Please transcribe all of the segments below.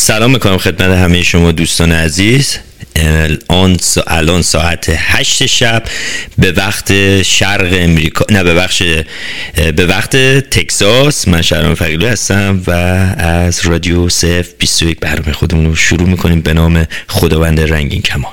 سلام می‌کنم خدمت همه شما دوستان عزیز. آن الان ساعت هشت شب به وقت شرق امریکا نه به بخش به وقت تکساس من شهرام فقیلو هستم و از رادیو سف 21 برنامه خودمون رو شروع می‌کنیم به نام خداوند رنگین کمان.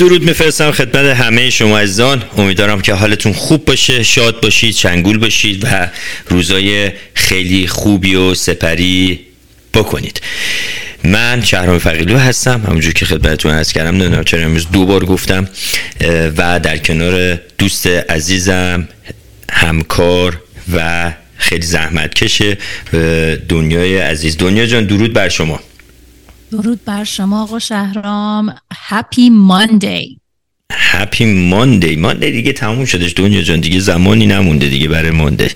درود میفرستم خدمت همه شما عزیزان. امیدوارم که حالتون خوب باشه شاد باشید چنگول باشید و روزای خیلی خوبی و سپری بکنید. من شهرام فقیلو هستم. همونجور که خدمتتون عرض کردم نمی‌دونم چرا امروز دو بار گفتم و در کنار دوست عزیزم همکار و خیلی زحمت کشه دنیای عزیز. دنیا جان درود بر شما. درود بر شما آقا شهرام. هپی ماندی هپی ماندی ماندی دیگه تموم شدش دنیا جان دیگه زمانی نمونده دیگه برای مانده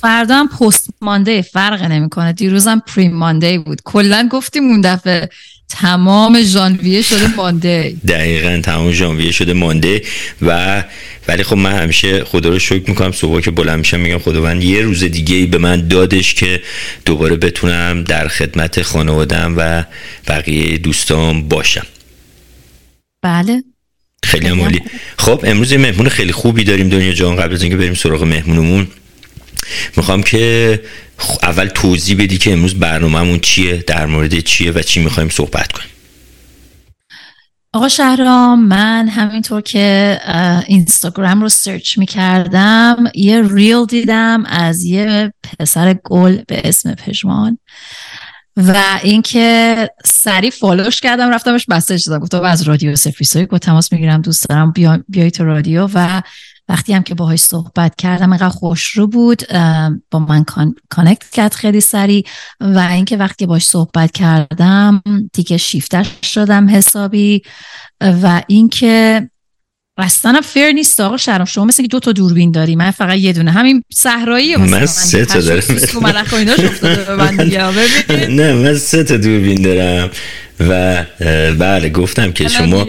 فردا هم پست مانده فرق نمی‌کنه. دیروزم پری مانده بود. کلا گفتیم اون دفعه تمام ژانویه شده مانده. دقیقا تمام ژانویه شده مانده و ولی خب من همیشه خدا رو شکر می‌کنم صبح که بلند میشم میگم خداوند یه روز دیگه ای به من دادش که دوباره بتونم در خدمت خانوادم و بقیه دوستان باشم. بله. خیلی عالی. خب امروز یه مهمون خیلی خوبی داریم دنیا جان قبل از اینکه بریم سراغ مهمونمون. می‌خوام که اول توضیح بدی که امروز برنامهمون چیه در مورد چیه و چی می‌خوایم صحبت کنیم. آقا شهرام من همینطور که اینستاگرام رو سرچ می‌کردم یه ریل دیدم از یه پسر گل به اسم پژمان و اینکه سریع follow ش کردم رفتمش message دادم گفتم از رادیو سفیسایی که تماس می‌گیرم دوست دارم بیای تو رادیو و وقتی هم که باهاش صحبت کردم اینقدر خوش رو بود با من connect کرد خیلی سریع و اینکه وقتی باهاش صحبت کردم دیگه شیفته‌ش شدم حسابی و اینکه اصلا fair نیست آقا شهرام شما مثل که دو تا دوربین داری. من فقط یه دونه. همین صحرایی من سه تا دارم. نه من سه تا دوربین دارم. و بله گفتم که شما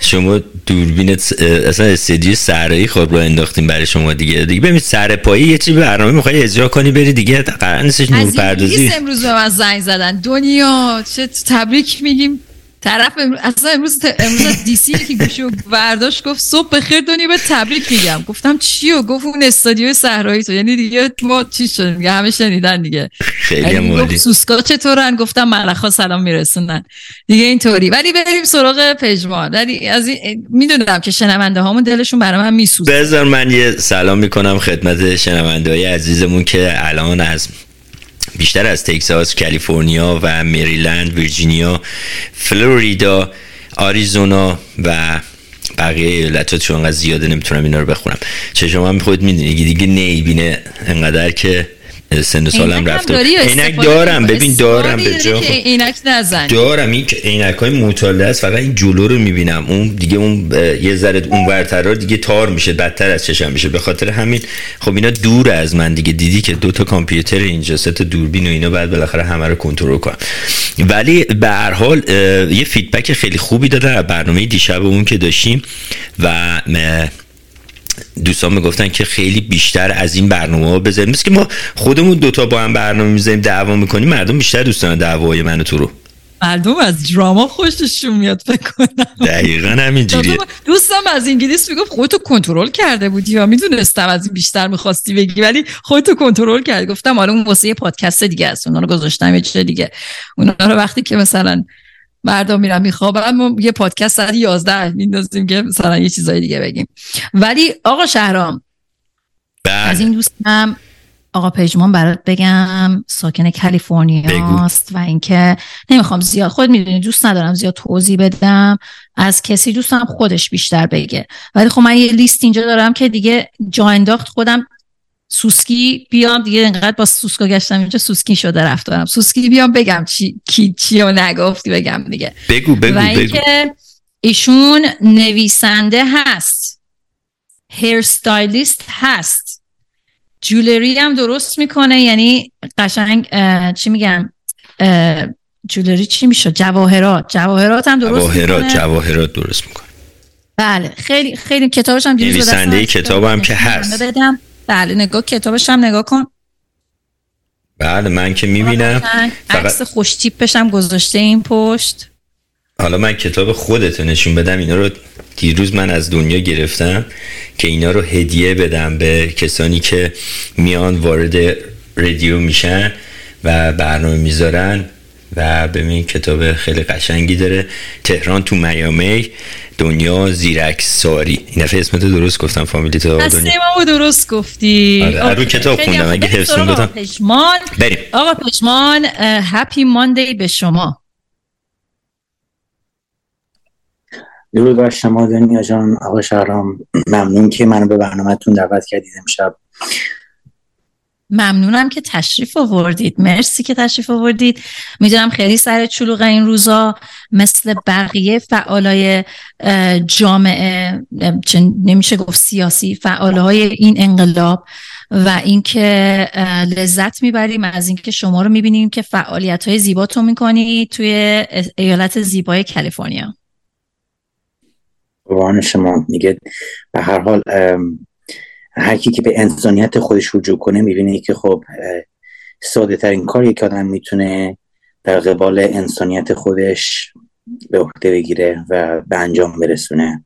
شما دوربینت اصلا استدیو سرایی خود رو انداختیم برای شما دیگه. دیگه ببین سر پایی یه چیزی برنامه می‌خوای اجرا کنی بری دیگه قرار نیستش نور پردازی امروز به من زنگ زدن. دنیا چه تبریک میگیم. طرف امروز اصلا امروز امروز دی سی که گوشو برداشت گفت صبح بخیر دنیا به تبریک میگم. گفتم چی و؟ گفت اون استادیو صحرایی تو. یعنی دیگه ما چی شد میگه همه شنیدن دیگه. خیلی مالی سوسکا چطورن؟ گفتم ملخا سلام میرسونن. دیگه اینطوری. ولی بریم سراغ پژمان. ولی از می‌دونم که شنونده هامون دلشون برای من میسوزه. بذار من یه سلام می‌کنم خدمت شنونده های عزیزمون که الان از بیشتر از تکساس، کالیفرنیا و مریلند، ویرجینیا، فلوریدا، آریزونا و بقیه ایالتات چون انقدر زیاده نمی‌تونم اینا رو بخونم. چه شما هم خود می‌دونی دیگه نیبینه انقدر که سن سالم رفته. عینک دارم. ببین دارم به جا. عینک نزن. دارم. این عینک های مطالعه است. فقط این جلو رو می‌بینم. اون دیگه اون یه ذره اون ورتر دیگه تار میشه. بدتر از چشم میشه. به خاطر همین خب اینا دور از من دیگه. دیدی که دو تا کامپیوتر اینجا سه تا دوربین و اینا بعد بالاخره همه رو کنترل کنم ولی به هر حال یه فیدبک خیلی خوبی داده برنامه دیشب اون که داشتیم و دوستان می‌گفتن که خیلی بیشتر از این برنامه ها بذاریم. مثل که ما خودمون دوتا با هم برنامه می‌ذاریم دعوا می‌کنیم مردم بیشتر دوستان دعوای من تو رو. مردم از دراما خوششون میاد فکر کنم. دقیقا همینجوریه. دوستم از انگلیس می‌گفت خودتو کنترل کرده بودی یا می‌دونستم از این بیشتر می‌خواستی بگی ولی خودتو کنترل کرد. گفتم حالا اون واسه یه پادکست دیگه است اونا رو گذاشتم یه چیز دیگه. اونا رو وقتی که مثلا مردم میرن میخوابن ما یه پادکست ساعت 11 میندازیم که مثلا یه چیزای دیگه بگیم. ولی آقا شهرام بله. از این دوستم آقا پژمان برات بگم ساکن کالیفرنیا است و اینکه نمی‌خوام زیاد خود می‌دونی دوست ندارم زیاد توضیح بدم از کسی دوستم خودش بیشتر بگه. ولی خب من یه لیست اینجا دارم که دیگه جا انداخت خودم سوسکی بیام دیگه انقدر با سوسکا گشتم اینجا سوسکی شده رفتارم. سوسکی بیام بگم چی کی چی رو نگفتی بگم دیگه. بگو بگو و بگو. اینکه ایشون نویسنده هست. هیر ستایلیست هست. جولری هم درست می‌کنه یعنی قشنگ چی میگم جولری چی میشه جواهرات. جواهرات هم درست جواهرات می‌کنه. جواهرات درست می‌کنه. بله خیلی خیلی کتابش هم نویسنده کتاب هم که هست. بدم. بله نگاه کتابش هم نگاه کن. بله من که می‌بینم. قشنگ فقط- عکس خوش تیپش هم گذاشته این پشت. حالا من کتاب خودتو نشون بدم اینا رو دیروز من از دنیا گرفتم که اینا رو هدیه بدم به کسانی که میان وارد رادیو میشن و برنامه می‌ذارن. و ببین کتاب خیلی قشنگی داره. تهران تو میامی دنیا زیرک ساری. این دفعه اسمتو درست گفتم فامیلی تو دنیا. ما درست گفتی. آره، رو. کتاب خوندم. اگه بریم حفظ سراغ بودم. آقا پشمان. بریم. آقا پشمان هپی ماندی به شما. درود بر شما دنیا جان. آقا شهرام ممنون که منو به برنامهتون دعوت کردید امشب. ممنونم که تشریف آوردید. مرسی که تشریف آوردید. می‌دونم خیلی سر چلوغ این روزا. مثل بقیه فعالای جامعه چه نمیشه گفت سیاسی فعالهای این انقلاب و اینکه لذت می‌بریم از اینکه شما رو می‌بینیم که فعالیت های زیباتون می‌کنی توی ایالت زیبای کالیفرنیا. قربان شما دیگه به هر حال هر کی که به انسانیت خودش رجوع کنه می‌بینه که خب ساده ترین کاری که آدم می‌تونه در قبال انسانیت خودش به عهده بگیره و به انجام برسونه.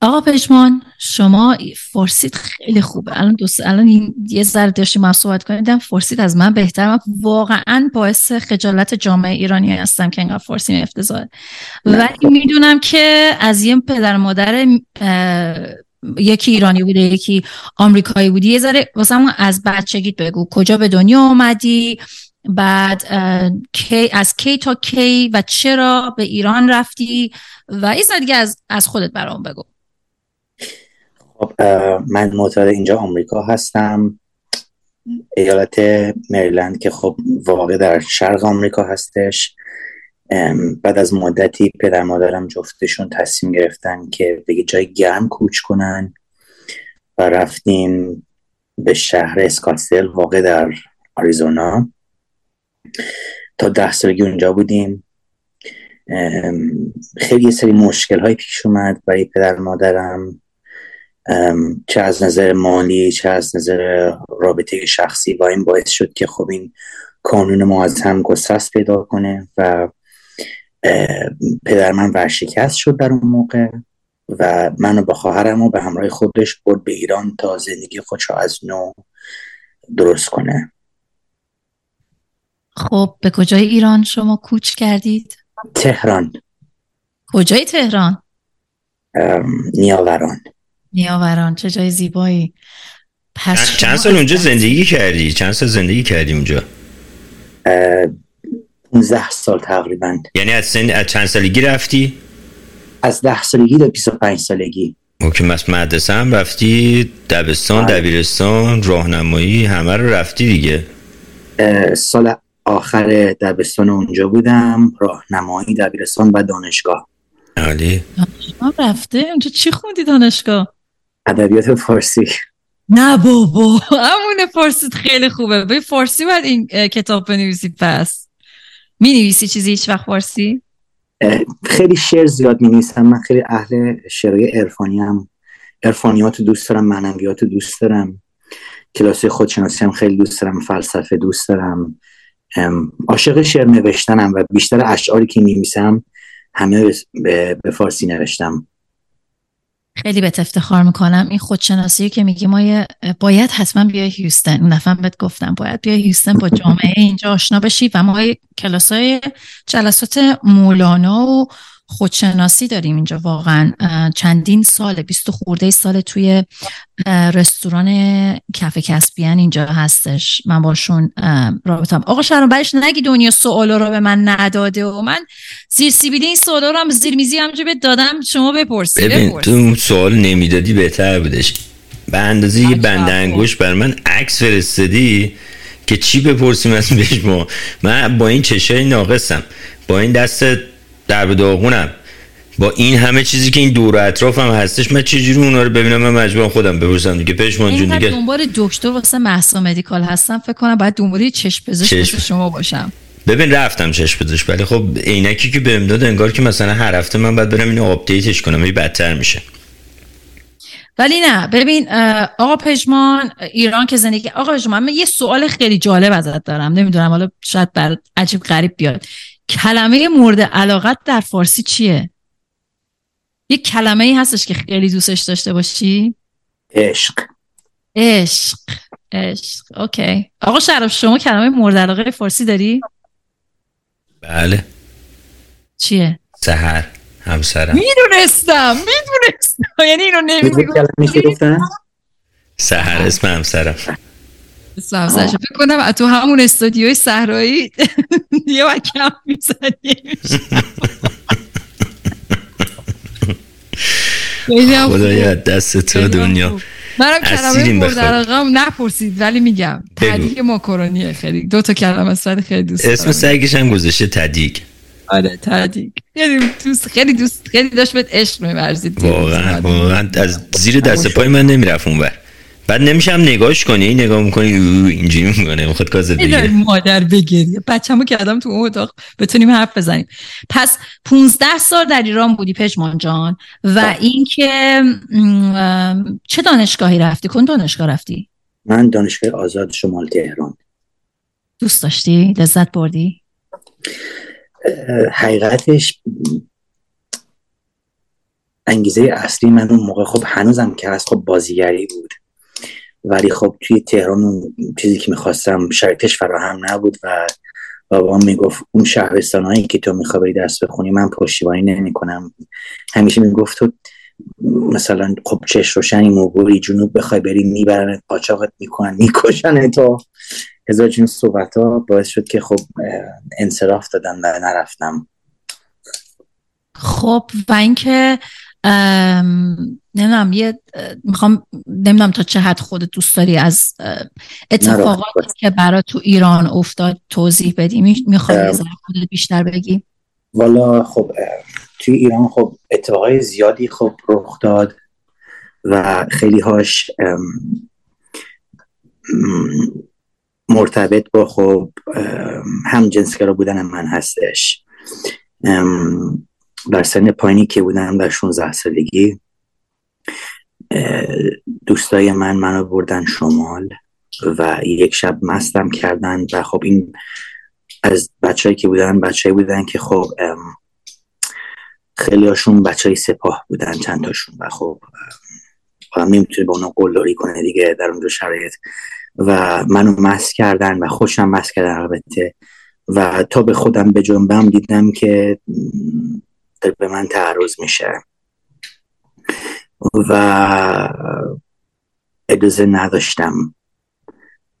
آقا پشمان شما فارسیت خیلی خوبه. الان دوست الان این یه ذره داشتیم ما صحبت کنیم دیدم فارسیت از من بهتر. من واقعا باعث خجالت جامعه ایرانی هستم که انقدر فارسی افتضاحه. ولی می‌دونم که از یه پدر مادر یکی ایرانی بوده یکی آمریکایی بودی یه ذره واسه از بچگیت بگو. کجا به دنیا آمدی؟ بعد کی از کی تا کی و چرا به ایران رفتی؟ و ذره دیگه از از خودت برام بگو. خب من معتاد اینجا آمریکا هستم. ایالت مریلند که خب واقع در شرق آمریکا هستش. بعد از مدتی پدر مادرم جفتشون تصمیم گرفتن که به جای گرم کوچ کنن و رفتیم به شهر اسکاتسدل واقع در آریزونا. تا ده سالگی اونجا بودیم. خیلی سری مشکل های پیش اومد برای پدر مادرم. چه از نظر مالی چه از نظر رابطه شخصی و این باعث شد که خب این کانون ما از هم گسست پیدا کنه و پدر من ورشکست شد در اون موقع و منو با خواهرم رو به همراه خودش برد به ایران تا زندگی خودش از نو درست کنه. خب به کجای ایران شما کوچ کردید؟ تهران. کجای تهران؟ نیاوران. نیاوران. چه جای زیبایی. پس چند- سال اونجا زندگی کردی؟ چند سال زندگی کردی اونجا؟ 15 سال تقریبا. یعنی از سن از چند سالگی رفتی؟ از 10 سالگی تا 25 سالگی. اوکی مس مدرسه هم رفتی دبستان بله. دبیرستان راهنمایی همه رو رفتی دیگه؟ سال آخر دبستان اونجا بودم راهنمایی دبیرستان و دانشگاه. عالی. دانشگاه رفته؟ اونجا چی خوندی دانشگاه؟ ادبیات فارسی. نه بابا همون فارسیت خیلی خوبه. به فارسی باید این کتاب بنویسی پس. می نویسی چیزی هیچ وقت فارسی؟ خیلی شعر زیاد می من خیلی اهل شعرهای عرفانی هم. عرفانیات دوست دارم معنویات دوست دارم. کلاس خودشناسی هم خیلی دوست دارم فلسفه دوست دارم. عاشق شعر نوشتنم و بیشتر اشعاری که می همه به فارسی نوشتم. خیلی بهت افتخار می‌کنم. این خودشناسی که میگی ما باید حتما بیا هیوستن. اون دفعه بهت گفتم باید بیا هیوستن با جامعه اینجا آشنا بشی و ما کلاس های جلسات مولانا و خودشناسی داریم اینجا واقعا. چندین سال بیست خورده سال توی رستوران کف کسبیان اینجا هستش. من باشون رابطم. آقا شهرام برش نگی دنیا سوالا رو به من نداده و من زیر سیبیلی این سوالا رو هم زیر میزی همجا به دادم. شما بپرسی ببین تو اون سوال نمی‌دادی بهتر بودش. به اندازه یه بند انگوش بر من عکس فرستادی که چی بپرسیم از ما من با این چشای ناقصم. با این دست درب و داغونم. با این همه چیزی که این دور اطرافم هستش من چجوری اونا رو ببینم؟ من مجبورم خودم بپرسم دیگه. پژمان جون دیگه. دنبال دکتر واسه مهسا medical هستم. فکر کنم باید دنبال چشم پزشک شما باشم. ببین رفتم چشم پزشک ولی خب عینکی که بهم داد انگار که مثلا هر هفته من باید برم اینو update ش کنم این بدتر میشه. ولی نه ببین آقا پژمان ایران که زندگی آقا پژمان من یه سوال خیلی جالب ازت دارم. نمی‌دونم حالا شاید بر عجیب غریب بیاد. کلمه مورد علاقت در فارسی چیه؟ یه کلمه ای هستش که خیلی دوستش داشته باشی؟ عشق. عشق. عشق. اوکی. آقا شرف شما کلمه مورد علاقه فارسی داری؟ بله. چیه؟ سهر همسرم. می‌دونستم می‌دونستم. یعنی اینو نمی‌گفتم سهر اسم همسرم. سرش فکر کنم تو همون استودیوی صحرایی یه وکم می‌زنی خدایا دست تو دنیا. منم کلمه علاقه نپرسید ولی میگم تدیگ ماکارونیه خیلی. دو تا کلمه است خیلی دوست اسم سگش هم گذاشته تدیگ. آره تدیگ. خیلی دوست خیلی دوست خیلی داشت بهت عشق می‌ورزید. واقعا واقعا. از زیر دست پای من نمی‌رفت اونور. بعد نمیشم نگاهش کنی نگاه می‌کنی اینجوری می‌کنه می‌خواد کازه بگیره. مادر بگیری بچه‌مو کردم تو اون اتاق بتونیم حرف بزنیم. پس 15 سال در ایران بودی پژمان جان و بله. اینکه چه دانشگاهی رفتی؟ کن دانشگاه رفتی؟ من دانشگاه آزاد شمال تهران. دوست داشتی؟ لذت بردی؟ حقیقتش انگیزه اصلی من اون موقع خب هنوزم که هست خب بازیگری بود. ولی خب توی تهران اون چیزی که می‌خواستم شرطش فراهم نبود و بابام می‌گفت اون شهرستان هایی که تو می‌خوای بری درس بخونی من پشتیبانی نمی کنم همیشه می‌گفت تو مثلا خب چش روشنی موبوری جنوب بخوای بری می‌برن قاچاقت می‌کنن می‌کشن تو. هزار جون صحبت ها باعث شد که خب انصراف دادم و نرفتم. خب و اینکه نمی‌دونم یه می‌خوام نمی‌دونم تا چه حد خودت دوست داری از اتفاقاتی که برای تو ایران افتاد توضیح بدی. می‌خوای خودت بیشتر بگی؟ والا خب توی ایران خب اتفاقای زیادی خب رخ داد و خیلی هاش مرتبط با خب هم جنسگرا بودن من هستش. در سن پایینی که بودم در 16 سالگی. دوستای من منو بردن شمال و یک شب مستم کردن و خب این از بچههایی که بودن بچههایی بودن که خب خیلی هاشون بچه های سپاه بودن چند تاشون و خب آدم نمی‌تونه با اونا قلداری کنه دیگه در اونجا شرایط. و منو مست کردن و خوشم مست کردن البته. و تا به خودم به جنبم دیدم که به من تعرض میشه. و اجازه نداشتم.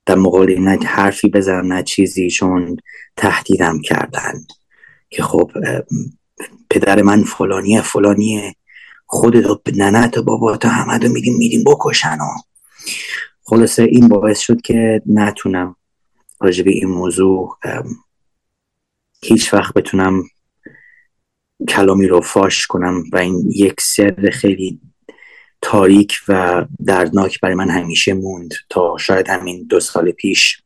در مقابل نه حرفی بزنم نه چیزی چون تهدیدم کردن. که خب پدر من فلانیه فلانیه. خودت و ننت و بابا تا همه رو میدیم میدیم بکشن و خلاصه این باعث شد که نتونم راجب این موضوع هیچ وقت بتونم کلامی رو فاش کنم و این یک سر خیلی تاریک و دردناک برای من همیشه موند تا شاید همین دو سال پیش.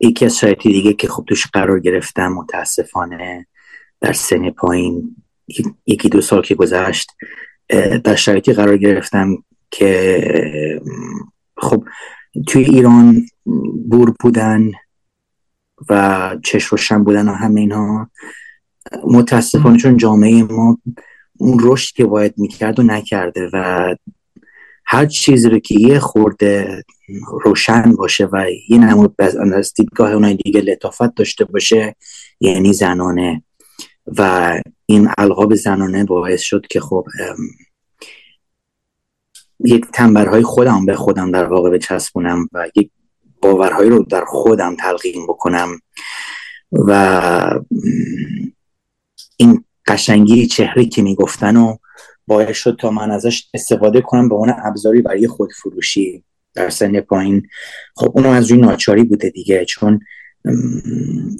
یکی از شرایطی دیگه که خب توش قرار گرفتم متاسفانه در سن پایین یکی دو سال که گذشت در شرایطی قرار گرفتم که خب توی ایران بور بودن و چش روشن بودن و همه اینها متاسفانه چون جامعه ما اون رشد که باید می‌کرد و نکرده و هر چیزی رو که یه خورده روشن باشه و یه نمود از دیدگاه اونای دیگه لطافت داشته باشه یعنی زنانه. و این القاب زنانه باعث شد که خب یک تنبرهای خودم به خودم در واقع بچسبونم و یک باورهایی رو در خودم تلقیم بکنم و این قشنگی چهره که می‌گفتن و باعث شد تا من ازش استفاده کنم به اون ابزاری برای خود فروشی در سن پایین. خب اونم از روی ناچاری بوده دیگه چون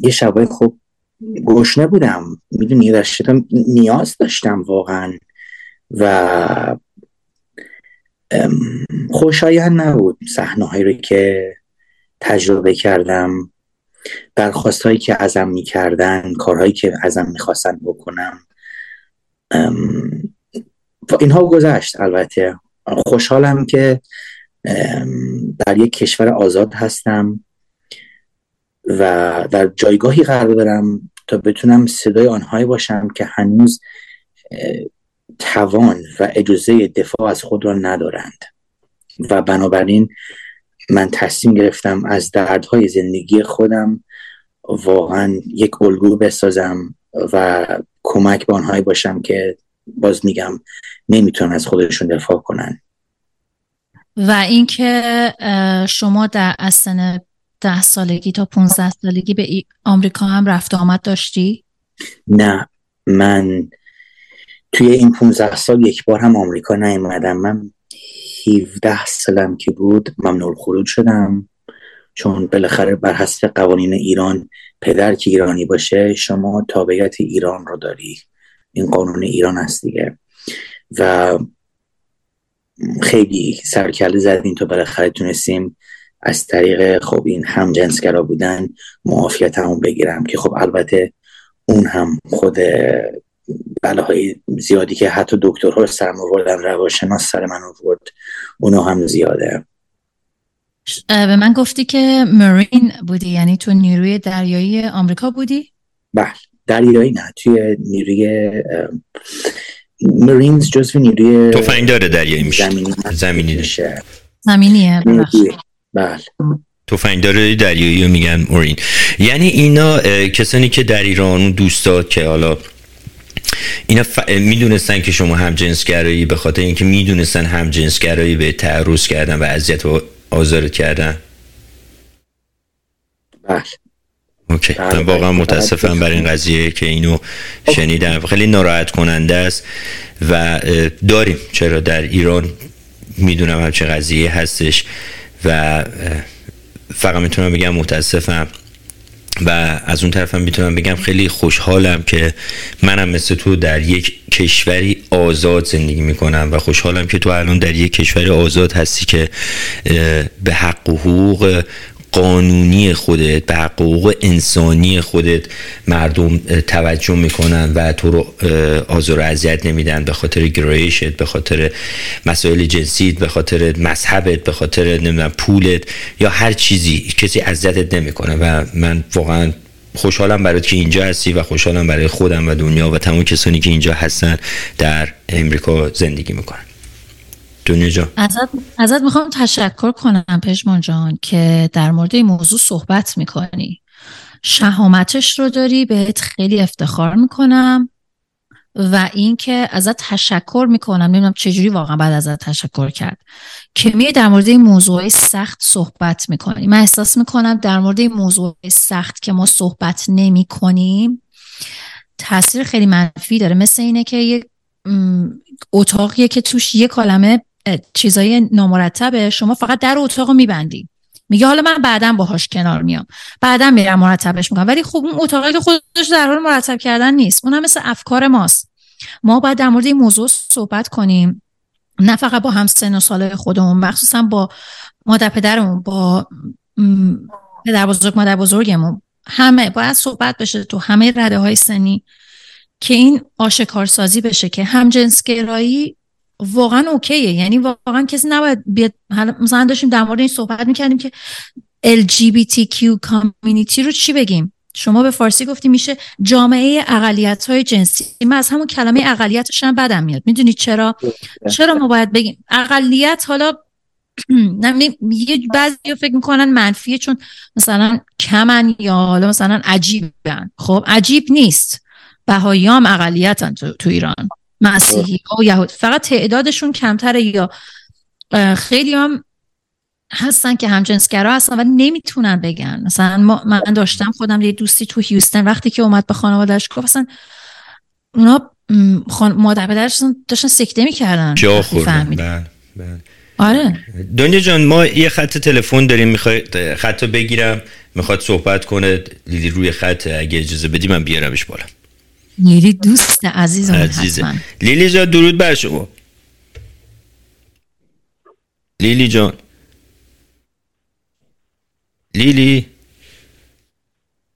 یه شبای خب گشنه بودم. می‌دونی در نیاز داشتم واقعا و خوشایند نبود صحنه رو که تجربه کردم. درخواست هایی که ازم می‌کردن کارهایی که ازم می‌خواستن بکنم اینها گذشت البته. خوشحالم که در یک کشور آزاد هستم و در جایگاهی قرار دارم تا بتونم صدای آنهایی باشم که هنوز توان و اجازه دفاع از خود را ندارند. و بنابراین من تصمیم گرفتم از دردهای زندگی خودم واقعا یک الگو بسازم و کمک به آنهایی باشم که باز میگم نمی‌تونن از خودشون دفاع کنن. و اینکه شما در از سن ده سالگی تا 15 سالگی به آمریکا هم رفت آمد داشتی؟ نه. من توی این 15 سال یک بار هم آمریکا نیومدم. من 17 سالم که بود ممنوع خروج شدم. چون بالاخره بر حسب قوانین ایران پدر که ایرانی باشه شما تابعیت ایران رو داری. این قانون ایران هست دیگه. و خیلی سرکله زدیم تا بالاخره تونستیم از طریق خب این هم جنسگرا بودن معافیت همون بگیرم که خب البته اون هم خود بلاهای زیادی که حتی دکترها سرم آوردن روانشناس سر من آورد. اونو هم زیاده. به من گفتی که مرین بودی یعنی تو نیروی دریایی آمریکا بودی؟ بله دریایی نه توی نیروی مرینز جزو نیروی توفنگ داره دریایی میشه. زمینی میشه. زمینیه بله. تفنگدار دریایی رو میگن مورین یعنی اینا کسانی که در ایران دوستات که حالا اینا ف... می‌دونستن که شما هم جنسگرایی به خاطر اینکه می‌دونستن هم جنسگرایی به تعرض کردن و اذیت و آزارت کردن. بله. اوکی. بله، من واقعا بله. متاسفم برای این قضیه که اینو خب. شنیدم. خیلی ناراحت کننده است و داریم. چرا در ایران می‌دونم هم چه قضیه هستش و فقط می‌تونم بگم متاسفم. و از اون طرفم می‌تونم بگم خیلی خوشحالم که منم مثل تو در یک کشوری آزاد زندگی می‌کنم و خوشحالم که تو الان در یک کشور آزاد هستی که به حق و حقوق قانونی خودت به حقوق انسانی خودت مردم توجه می‌کنن و تو رو آزار و اذیت نمیدن به خاطر گرایشت به خاطر مسائل جنسیت به خاطر مذهبت به خاطر نمی‌دونم پولت یا هر چیزی کسی اذیتت نمی‌کنه و من واقعا خوشحالم برات که اینجا هستی و خوشحالم برای خودم و دنیا و تمام کسانی که اینجا هستن در امریکا زندگی می‌کنن. دنیا ازت, ازت می‌خوام تشکر کنم پژمان جان که در مورد این موضوع صحبت می‌کنی. شهامتش رو داری بهت خیلی افتخار می‌کنم و اینکه ازت تشکر می‌کنم. نمی‌دونم چجوری واقعا بعد ازت تشکر کرد. که می در مورد این موضوع سخت صحبت می‌کنی. من احساس می‌کنم در مورد این موضوع سخت که ما صحبت نمی کنیم تاثیر خیلی منفی داره. مثل اینه که یک اتاقیه که توش یه کلمه چیزای نامرتبه. شما فقط در اتاق میبندی. میگه حالا من بعدا باهاش کنار میام. بعدا میرم مرتبش می‌کنم. ولی خب اون اتاقی که خودش در حال مرتب کردن نیست. اون هم مثل افکار ماست. ما باید در مورد این موضوع صحبت کنیم. نه فقط با هم سن و سال خودمون مخصوصا با مادر پدرمون با پدر بزرگ مادر بزرگمون. همه باید صحبت بشه تو همه رده های سنی که این آشکارسازی بشه که هم گرایی واقعا اوکیه. یعنی واقعا کسی نباید بیاد مثلا داشتیم در مورد این صحبت می‌کردیم که LGBTQ کامیونیتی رو چی بگیم؟ شما به فارسی گفتی میشه جامعه اقلیت های جنسی. من از همون کلمه اقلیتش هم بدم میاد. می‌دونی چرا؟ چرا ما باید بگیم؟ اقلیت حالا یه بعضی فکر می‌کنن منفیه چون مثلا کمن یا حالا مثلا عجیبن. خب عجیب نیست. بهایی هم اقلیتن تو, تو ایران. مسیحی و یهود. فقط تعدادشون کمتره یا خیلی هم هستن که همجنسگرا هستن و نمی‌تونن بگن. مثلا من داشتم خودم یه دوستی تو هیوستن وقتی که اومد به خانوادهش گفت اصلا اونا مادر پدرش داشتن سکته می‌کردن. جا خوردن؟ بله، بله. آره. دنیا جان ما یه خط تلفن داریم می‌خوای خط بگیرم می‌خواد صحبت کنه لیلی روی خط اگه اجازه بدی من بیارمش بالا. لیلی دوست عزیز عزیزه. لیلی جان درود بر شما. لیلی جان. لیلی.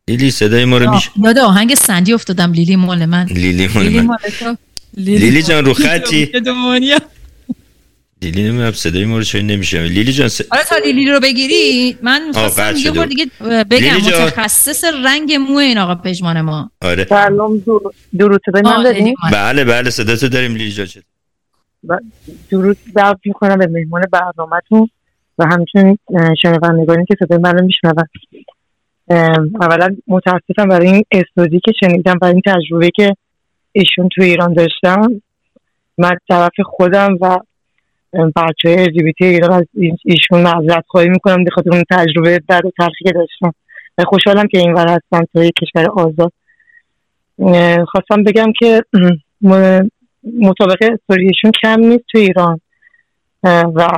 لیلی صدای ما رو میشه یاد آهنگ سندی افتادم لیلی مال من. لیلی مال من. لیلی جان رو خطی. لیلی نمی‌دونم صدای ما رو نمیشه لیلی جان س... آره تا لیلی رو بگیری من خواستم یه بار دیگه بگم متخصص رنگ مو این آقا پژمان ما آره سلام درود صدای من داریم بله بله صدا تو داریم لیلی جان درود دعوت می‌کنم به مهمان برنامهتون و همچنین شنوندگانی که صدای من رو میشنون اولا متاسفم برای این استودی که شنیدم برای این تجربه که ایشون تو ایران داشتم من طرف خودم و بچه های LGBT ایران از ایشون معذرت خواهی می‌کنم بخاطر اون تجربه بد و تلخی که داشتم و خوشحالم که این هستم توی کشور آزاد. خواستم بگم که مطابق استوریشون کم نیست تو ایران. و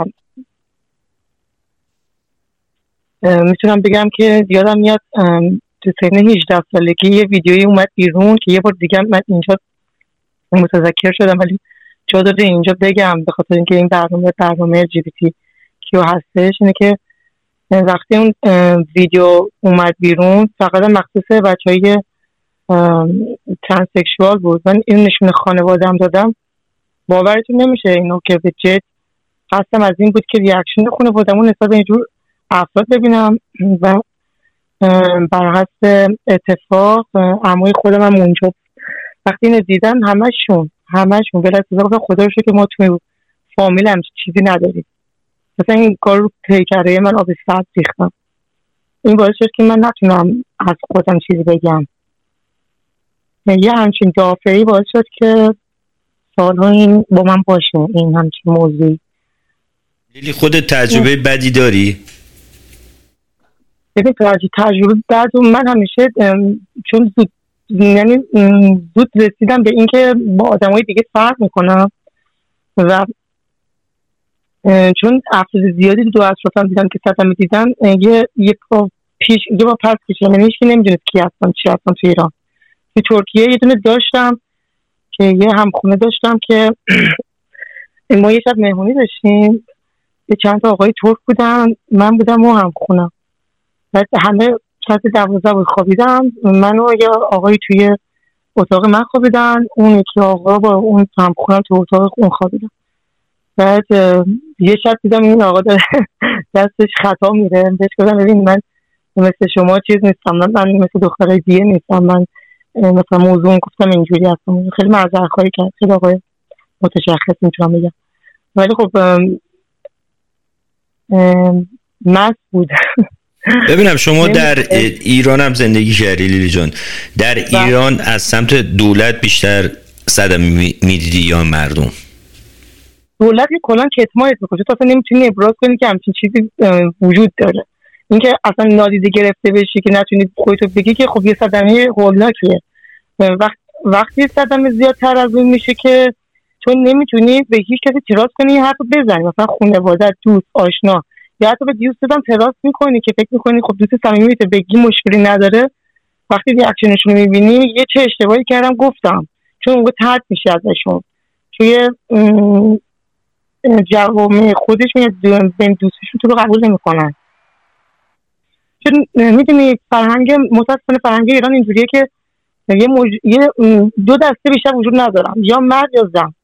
می‌تونم بگم که یادم میاد تو سن 18 سالگی یه ویدیویی اومد بیرون که یه بار دیگه من اینجا متذکر شدم ولی جا داده. اینجا بگم به خاطر اینکه این برنامه برنامه TQ هستش اینه که وقتی اون ویدیو اومد بیرون فقط مخصوص بچه های transsexual بود. من این نشون خانوادم دادم. باورتون نمیشه اینو که به جد هستم از این بود که reaction خانوادمون نسبت به اینجور افراد ببینم و بر حسب اتفاق اموی خودم هم اونجا وقتی اینو دیدم همشون همشون بلا اتفاق خدا رو که ما توی فامیل هم چیزی نداریم. مثلا این کار رو پیکره من آب سرد ریختم. این باعث شد که من نتونم از خودم چیزی بگم. یه همچین دافعی باعث شد که سالها این با من باشه این همچین موضوعی. لیلی خودت تجربه بدی داری؟ ببین تجربه بعد من همیشه چون زود یعنی زود رسیدم به اینکه با آدمای دیگه فرق می‌کنم و چون افراد زیادی دو اطرافم دیدم که صدمه دیدن یه یه پیش یه با پس کشم یعنی هیچ نمی‌دونست کی هستم چی هستم تو ایران. تو ترکیه یه دونه داشتم که یه همخونه داشتم که ما یه شب مهمونی داشتیم. یه چند تا آقای ترک بودن من بودم و همخونم. بعد همه ساعت دوازده بود خوابیدم. من و یه آقای توی اتاق من خوابیدن. اون یکی آقا با اون همخونم تو اتاق اون خوابیدن. بعد یه شب دیدم این آقا داره دستش خطا میره. بهش گفتم ببین من مثل شما چیز نیستم. من, مثل دخترای دیگه نیستم. من مثلا موضوع گفتم اینجوری هستم. خیلی معذرت خواهی کرد. خیلی آقای متشخص می‌تونم بگم. ولی خب مست بود. ببینم شما در ایران هم زندگی کردی لیلی جان. در بله. ایران از سمت دولت بیشتر صدم می‌دیدی یا مردم؟ دولت یه کلان کتمایت می‌کنه تو اصلا نمی‌تونی ابراز کنی که همچین چیزی وجود داره. اینکه اصلا نادیده گرفته بشی که نتونی خودتو بگی که خب یه صدمه هولناکیه. وقت وقتی صدمه زیادتر از اون میشه که چون نمی‌تونی به هیچ کسی تراس کنی یه حرف بزنی. مثلا خانواده دوست آشنا. یا حتی به دوست هم تراس می‌کنی که فکر می‌کنی خب دوست صمیمی بگی مشکلی نداره. وقتی ریاکشنشون رو می‌بینی یه چه اشتباهی کردم گفتم. چون اونگاه ترد میشه ازشون توی جوامع خودشون یا دوستشون تو رو قبول نمی‌کنن. چون می‌دونی فرهنگ متاسفانه فرهنگ ایران اینجوریه که یه, یه دو دسته بیشتر وجود ندارم یا مرد یا زن.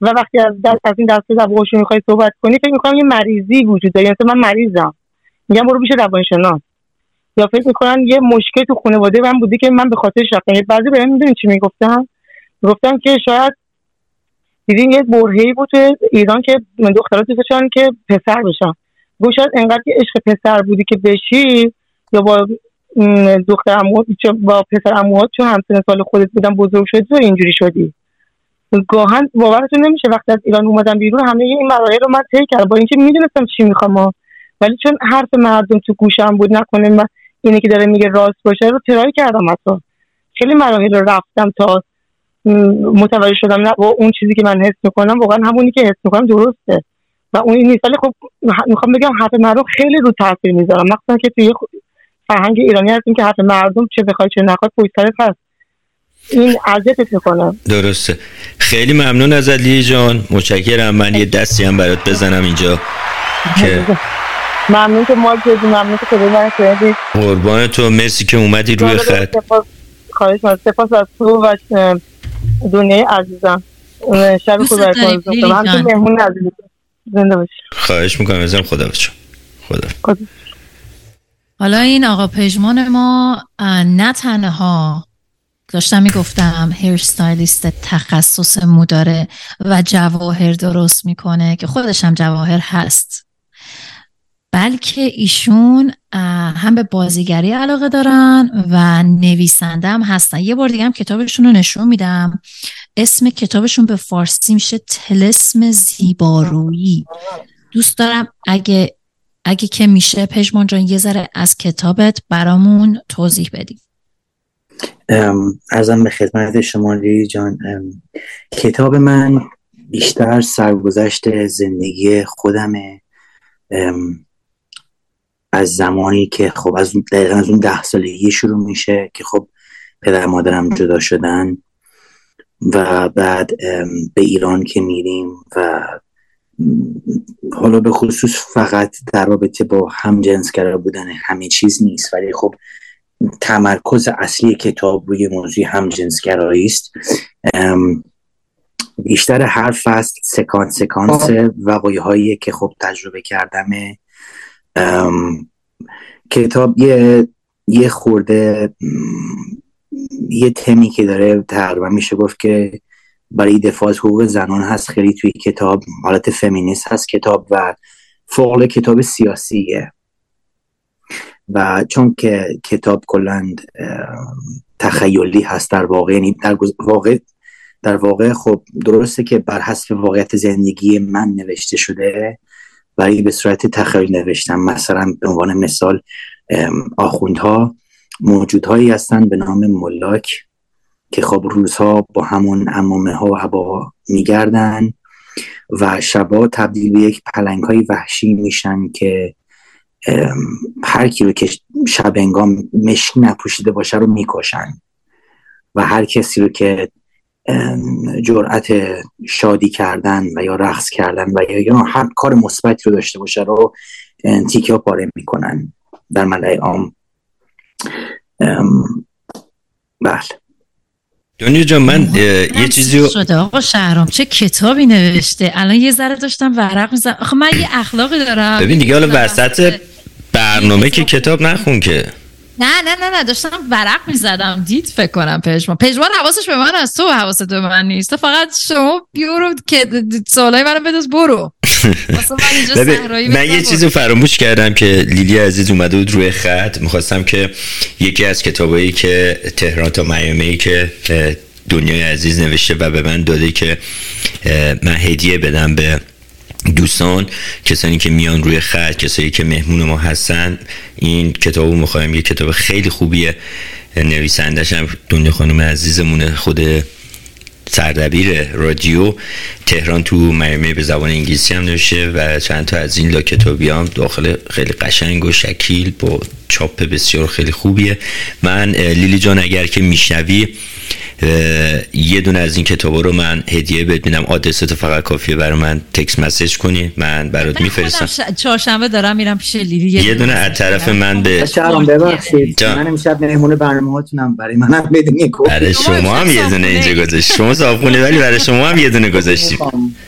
و وقتی از, دست از این دسته زبانشون می‌خوای صحبت کنی فکر می‌کنم یه مریضی وجود داره. مثلا من مریضم. میگم برو پیش روانشناس. یا فکر می‌کنن یه مشکل تو خانواده من بوده که من به خاطر رفتم. بعضی بهم می‌دونی چی می‌گفتن؟ گفتن که شاید دیدین یه برهی بود تو ایران که دخترها دوست که پسر بشن. گفت شاید انقدر که عشق پسر بودی که بشی یا با دختر با پسر اموات چون همسن سال خودت بودن بزرگ شدی و اینجوری شدی. گاهن باورتون نمیشه وقتی از ایران اومدم بیرون همه این مراحل رو من طی کردم. با اینکه می‌دونستم چی می‌خوام ولی چون حرف مردم تو گوشم بود نکنه من اینی که داره میگه راست باشه رو ترای کردم حتی. خیلی مراحل رو رفتم تا متوجه شدم نه با اون چیزی که من حس می‌کنم واقعا همونی که حس می‌کنم درسته. و اون نیست. ولی خب می‌خوام بگم حرف مردم خیلی رو تاثیر می‌ذارم. مخصوصا که توی فرهنگ ایرانی هستیم که حرف مردم چه بخوای چه نخواد پشت هست. این اذیتت می‌کنه درسته. خیلی ممنون از علی جان. متشکرم. من یه دستی هم برات بزنم اینجا که ممنون که ما ممنون که من کردی قربان تو. مرسی که اومدی روی خط. خواهش سپاس از تو و دنیای عزیزم. شب خوب براتون مهمون عزیزم. زنده باشی. خواهش می‌کنم ازم. خدا بچه خدا. حالا این آقا پژمان ما نه تنها داشتم می‌گفتم هیر ستایلیست تخصص مو داره و جواهر درست می‌کنه. که خودش هم جواهر هست. بلکه ایشون هم به بازیگری علاقه دارن و نویسنده هم هستن. یه بار دیگه هم کتابشون رو نشون میدم. اسم کتابشون به فارسی میشه تلسم زیبارویی. دوست دارم اگه اگه که میشه پژمان جان یه ذره از کتابت برامون توضیح بدیم ارزم به خدمت شما لیلی جان کتاب من بیشتر سرگذشت زندگی خودمه. از زمانی که خب از دقیقا از اون ده سالگی شروع میشه که خب پدر مادرم جدا شدن و بعد به ایران که میریم و حالا به خصوص فقط در رابطه با هم جنسگرا بودن همه چیز نیست. ولی خب تمرکز اصلی کتاب روی موضوع هم جنسگرایی است. بیشتر هر فصل سکانس سکانس وقایع هایی که خب تجربه کردم. کتاب یه یه خورده یه تمی که داره تقریبا میشه گفت که برای دفاع از حقوق زنان هست. خیلی توی کتاب حالت فمینیست هست کتاب و فوق کتاب سیاسیه. و چون که کتاب کلند تخیلی هست در واقع یعنی در واقع در واقع خب درسته که بر حسب واقعیت زندگی من نوشته شده ولی به صورت تخیلی نوشتم. مثلا به عنوان مثال آخوندها موجودهایی هستند به نام ملاک که خب روزها با همون امامه ها و عبا میگردن و شبا تبدیل به یک پلنگ های وحشی میشن که هر کی رو که شب انگام مشکی نپوشیده باشه رو می‌کشن. و هر کسی رو که جرأت شادی کردن و یا رقص کردن و یا هر کار مثبتی رو داشته باشه رو تیکه ها پاره می‌کنن در ملعه عام. بله. دنیا جان من یه چیزی رو شده آقا شهرام؟ چه کتابی نوشته؟ الان یه ذره داشتم ورق می‌زنم. آخه من یه اخلاقی دارم. ببین دیگه حالا وسط برنامه که کتاب نخون که. نه نه نه نه داشتم ورق می‌زدم. دید فکر کنم پژمان. پژمان حواسش به من از تو حواست به من نیست. فقط شما بیورو که سوالای منو بدوز برو. من, من یه چیزی فراموش کردم که لیلی عزیز اومده بود روی خط. می‌خواستم که یکی از کتابایی که تهران تا میامی که دنیای عزیز نوشته و به من داده که من هدیه بدم به دوستان کسانی که میان روی خط کسانی که مهمون ما هستن این کتابو می‌خوایم یه کتاب خیلی خوبیه نویسندش هم دنیا خانم عزیزمونه خود سردبیر رادیو تهران تو مرمه به زبان انگلیسی هم نوشته و چند تا از این لا کتابی هم داخل خیلی قشنگ و شکیل با چاپ بسیار خیلی خوبیه. من لیلی جان اگر که میشنوی یه دونه از این کتابا رو من هدیه بهت میدم. آدرس تو فقط کافیه برای من تکس مسیج کنی. من برات میفرستم. ش... چهارشنبه دارم میرم پیش لیلی. یه دونه از طرف من به شهرام ببخشید. من امشب مهمون برنامه هاتونم برای منم بدونی برای شما هم یه دونه اینجا گذاشت. شما صاحب ولی برای شما هم یه دونه گذاشتیم.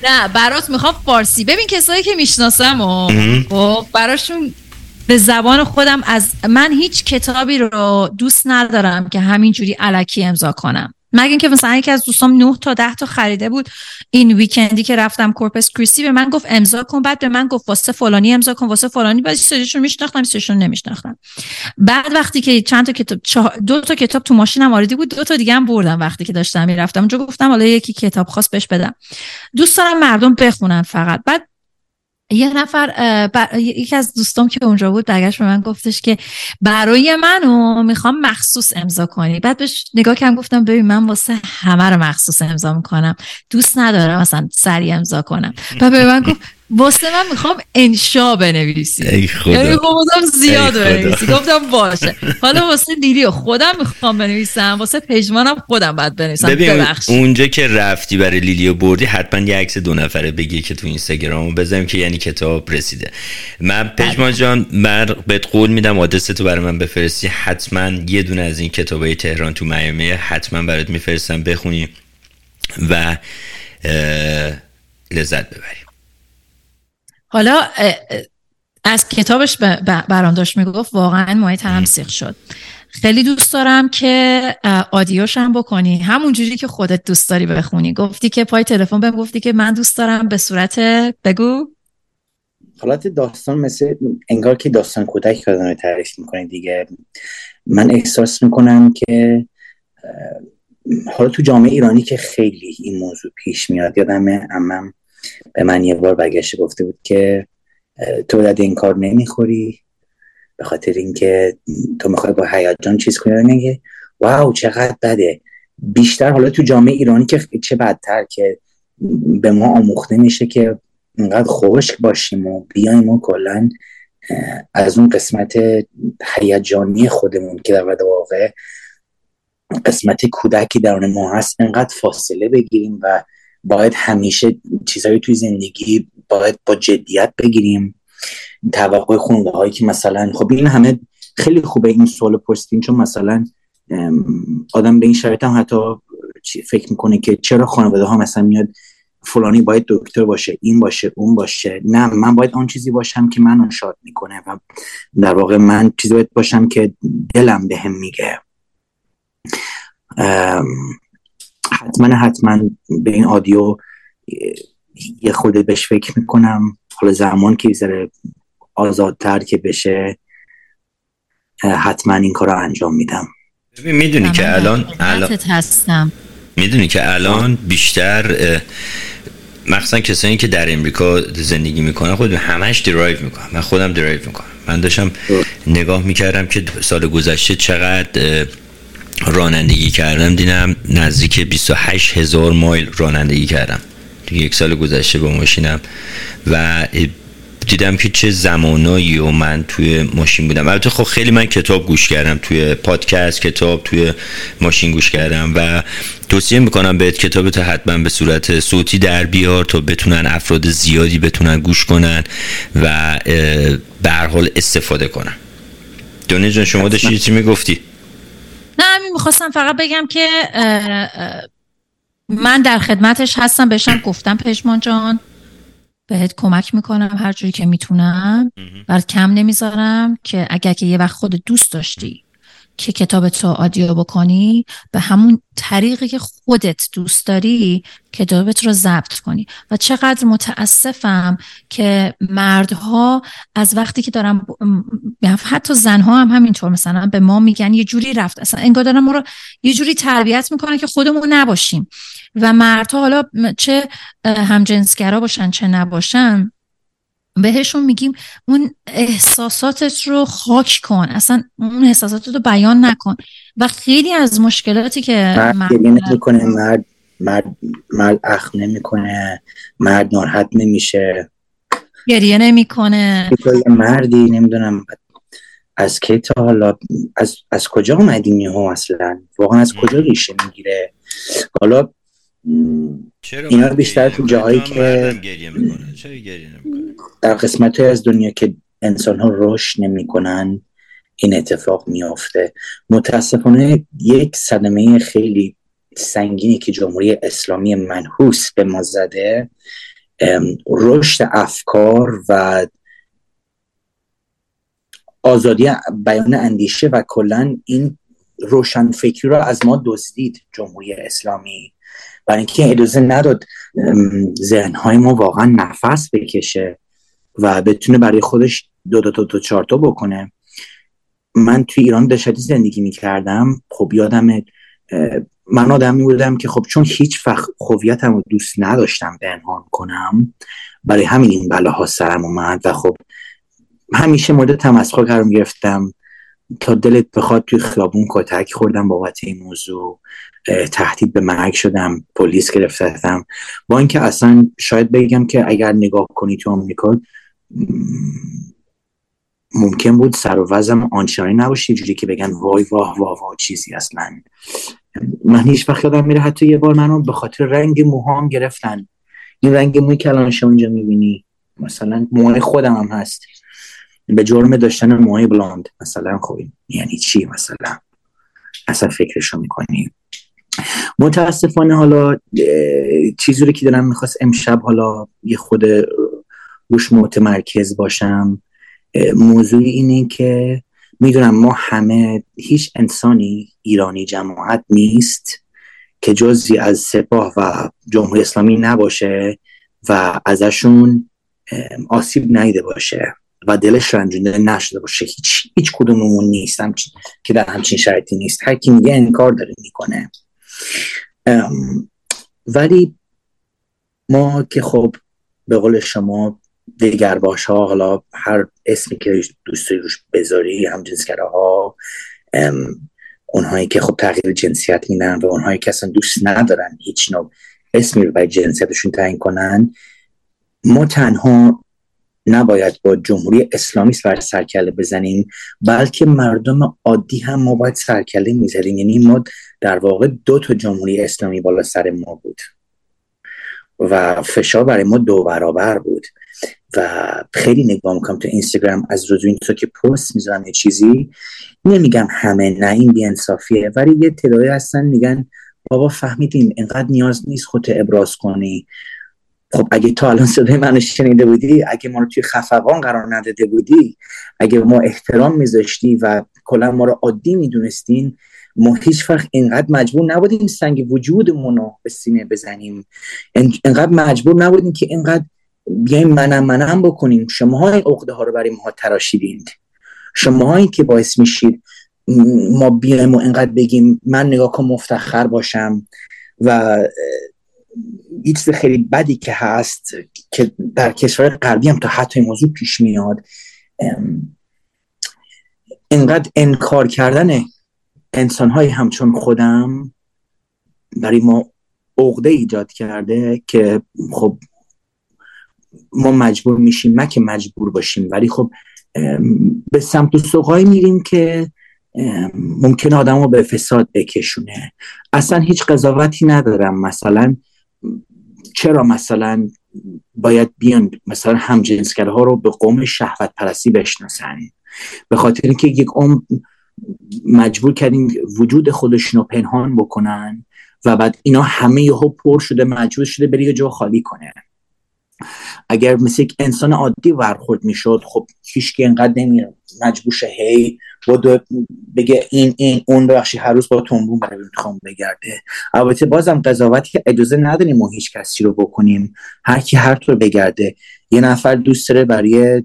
نه برات می‌خوام فارسی. ببین کسایی که می‌شناسم و خب براشون به زبان خودم از من هیچ کتابی رو دوست ندارم که همینجوری علکی امضا کنم. مگه اینکه مثلا یکی از دوستام 9 تا 10 تا خریده بود این ویکندی که رفتم کورپس کریستی به من گفت امضا کن بعد به من گفت واسه فلانی امضا کن واسه فلانی. بعد سریشون میشناختم سریشون نمیشناختم. بعد وقتی که چند تا کتاب دو تا کتاب تو ماشینم آوردی بود دو تا دیگه هم بردم وقتی که داشتم می‌رفتم. اونجا گفتم حالا یکی کتاب خاص بهش بدم. دوست دارم مردم بخونن فقط. بعد یه نفر یکی از دوستام که اونجا بود برگشت به من گفتش که برای منو می‌خوام مخصوص امضا کنی. بعد بهش نگاه کردم گفتم ببین من واسه همه رو مخصوص امضا می‌کنم. دوست ندارم مثلا سریع امضا کنم. و به من گفت واسه من می‌خوام انشا بنویسی. یعنی خودم زیاد بنویسی. گفتم باشه. حالا واسه لیلی خودم می‌خوام بنویسم واسه پژمانم خودم باید بنویسم. ببین اونجا که رفتی برای لیلیو بردی حتما یه عکس دو نفره بگی که تو اینستاگرامو بزنیم که یعنی کتاب رسیده. من پژمان جان من بهت قول میدم آدرس تو برای من بفرستی. حتما یه دونه از این کتابای تهران تو میامی حتما برات میفرستم بخونی و لذت ببریم حالا از کتابش برام داشت می‌گفت واقعا مایه تنم سیخ شد. خیلی دوست دارم که آدیوش هم بکنی. همون جوری که خودت دوست داری بخونی. گفتی که پای تلفن بهم گفتی که من دوست دارم به صورت بگو. حالت داستان مثل انگار که داستان کودک رو تعریف می‌کنه دیگه. من احساس می‌کنم که حالا تو جامعه ایرانی که خیلی این موضوع پیش میاد یادم امم به من یه بار برگشته گفته بود که تو باید این کار نمی‌خوری به خاطر اینکه تو می‌خوای با هیجان چیز کنی؟ نگه واو چقدر بده. بیشتر حالا تو جامعه ایرانی که چه بدتر که به ما آموخته میشه که اینقدر خشک باشیم و بیایم و کلا از اون قسمت هیجانی خودمون که در واقع قسمت کودکی درون ما هست انقدر فاصله بگیریم و باید همیشه چیزهایی توی زندگی باید با جدیت بگیریم. توقع خونده هایی که مثلا خب این همه خیلی خوبه این سوال پرسیدین چون مثلا آدم به این شرایط هم حتی فکر می‌کنه که چرا خانواده ها مثلا میاد فلانی باید دکتر باشه این باشه اون باشه. نه من باید آن چیزی باشم که منو شاد می‌کنه و در واقع من چیزی باید باشم که دلم بهم به میگه حتما حتما به این آدیو یه خود بهش فکر می‌کنم. حالا زمان که ذره آزادتر که بشه حتما این کار رو انجام میدم. می‌دونی که الان الان هستم. می‌دونی که الان بیشتر مخصوصا کسانی که در امریکا زندگی می‌کنن خب همش درایو می‌کنن. من خودم درایو می‌کنم. من داشتم نگاه می‌کردم که سال گذشته چقدر رانندگی کردم. دیدم نزدیک 28 هزار مایل رانندگی کردم. یک سال گذشته با ماشینم و دیدم که چه زمانایی و من توی ماشین بودم. البته خب خیلی من کتاب گوش کردم توی پادکست کتاب توی ماشین گوش کردم و توصیه می‌کنم بهت کتاب تو حتما به صورت صوتی در بیار تا بتونن افراد زیادی بتونن گوش کنن و به حال استفاده کنن. دونه جان شما داشتی چی می‌گفتی؟ نه همین می‌خواستم فقط بگم که من در خدمتش هستم بهشم گفتم پژمان جان بهت کمک می‌کنم هر جوری که می‌تونم. برات کم نمی‌ذارم که اگر که یه وقت خود دوست داشتی. که کتاب تو آدیو بکنی به همون طریقی که خودت دوست داری کتابت رو ضبط کنی. و چقدر متاسفم که مردها از وقتی که دارم حتی زنها هم همینطور مثلا به ما میگن یه جوری رفت. اصلا انگار دارم ما رو یه جوری تربیت می‌کنن که خودمون نباشیم. و مردها حالا چه همجنسگرا باشن چه نباشن بهشون میگیم اون احساساتت رو خاک کن. اصلا اون احساساتت رو بیان نکن. و خیلی از مشکلاتی که مرد نمی‌کنه مرد مرد مرد اخ نمی‌کنه مرد ناراحت نمیشه. گریه نمی‌کنه. مردی نمی‌دونم. از کی تا حالا؟ از, از کجا اومدیم یهو اصلا؟ واقعا از کجا ریشه می‌گیره؟ حالا اینا بیشتر تو جاهایی که در قسمت از دنیا که انسان ها رشد نمی‌کنن این اتفاق میافته. متاسفانه یک صدمه خیلی سنگینی که جمهوری اسلامی منحوس به ما زده رشد افکار و آزادی بیان اندیشه و کلا این روشنفکری را از ما دزدید جمهوری اسلامی. برای اینکه اجازه نداد ذهنهای ما واقعا نفس بکشه و بتونه برای خودش دو دو دو, چهار تا بکنه. من توی ایران دشتی زندگی می‌کردم. خب یادم من آدمی بودم که خب چون هیچ وقت هویتم رو دوست نداشتم پنهان کنم برای همین این بلاها سرم اومد و خب همیشه مورد تمسخر قرار گرفتم. تا دلت بخواد توی خیابون کتک خوردم بابت این موضوع. تهدید به مرگ شدم پلیس گرفتم با اینکه اصلا شاید بگم که اگر نگاه کنی تو آمریکا ممکن بود سر و وزم آنچنانی نباشه جوری که بگن وای واه واه واه چیزی اصلا. من هیچ وقت یادم میره حتی یه بار منو به خاطر رنگ موهام گرفتن. این رنگ موی که الان شما اینجا می‌بینی مثلا موهای خودم هم هست. به جرم داشتن موهای بلاند مثلا خب یعنی چی مثلا؟ اصلا فکرشو می‌کنی. متاسفانه حالا چیزی رو که دارم می‌خواست امشب حالا یه خود روش متمرکز باشم موضوع اینه که می‌دونم ما همه هیچ انسانی ایرانی جماعت نیست که جزی از سپاه و جمهوری اسلامی نباشه و ازشون آسیب نیده باشه و دلش رنجونده نشده باشه. هیچ هیچ کدوممون نیستم که در همچین شرایطی نیست. هر کی میگه انکار داره می‌کنه. ولی ما که خب به قول شما دیگر باش ها حالا هر اسمی که دوست روش بذاری هم ها اونهایی که خب تغییر جنسیت میدن و اونهایی که اصلا دوست ندارن هیچ نوع اسمی رو برای جنسیتشون تعیین کنن ما تنها نباید با جمهوری اسلامی بر سرکله بزنیم بلکه مردم عادی هم ما باید سرکله می‌زنیم یعنی ما در واقع دو تا جمهوری اسلامی بالا سر ما بود و فشار برای ما دو برابر بود. و خیلی نگاه می‌کنم تو اینستاگرام از روز این تو که پست می‌ذارم یه چیزی نمیگم همه نه این بیانصافیه ولی یه تعدادی هستن میگن بابا فهمیدیم اینقدر نیاز نیست خودت ابراز کنی. خب اگه تا الان صدای من شنیده بودی اگه ما رو توی خفقان قرار نداده بودی اگه ما احترام میذاشتی و کلا ما رو عادی می‌دونستین ما هیچ وقت اینقدر مجبور نبودیم سنگ وجودمون رو به سینه بزنیم. اینقدر مجبور نبودیم که اینقدر بیایم منم منم بکنیم. شما این عقده ها رو برای ما تراشیدین. شما که باعث میشید ما بیایم و اینقدر بگیم من نگاه کن مفتخر باشم و چیز خیلی بدی که هست که در کشور غربی هم تا حتی موضوع پیش میاد اینقدر انکار کردن انسان های همچون خودم برای ما عقده ایجاد کرده که خب ما مجبور میشیم نه که مجبور باشیم ولی خب به سمت و سوقایی میریم که ممکن آدم رو به فساد بکشونه. اصلا هیچ قضاوتی ندارم. مثلا چرا مثلا باید بیان مثلا همجنسگرها رو به قوم شهوت پرستی بشناسن؟ به خاطر اینکه یک قوم مجبور کردیم وجود خودشون رو پنهان بکنن و بعد اینا همه یهو پر شده مجبور شده بری یه جا خالی کنه. اگر مثل یک انسان عادی برخورد می‌شد خب هیچ اینقدر نمی مجبور شه هی بود بگه این این اون بخشی هر روز با تنبون برای می‌خوام بگرده. البته بازم قضاوتی که اجازه نداریم ما هیچ کسی رو بکنیم. هر کی هر طور بگرده. یه نفر دوست داره برای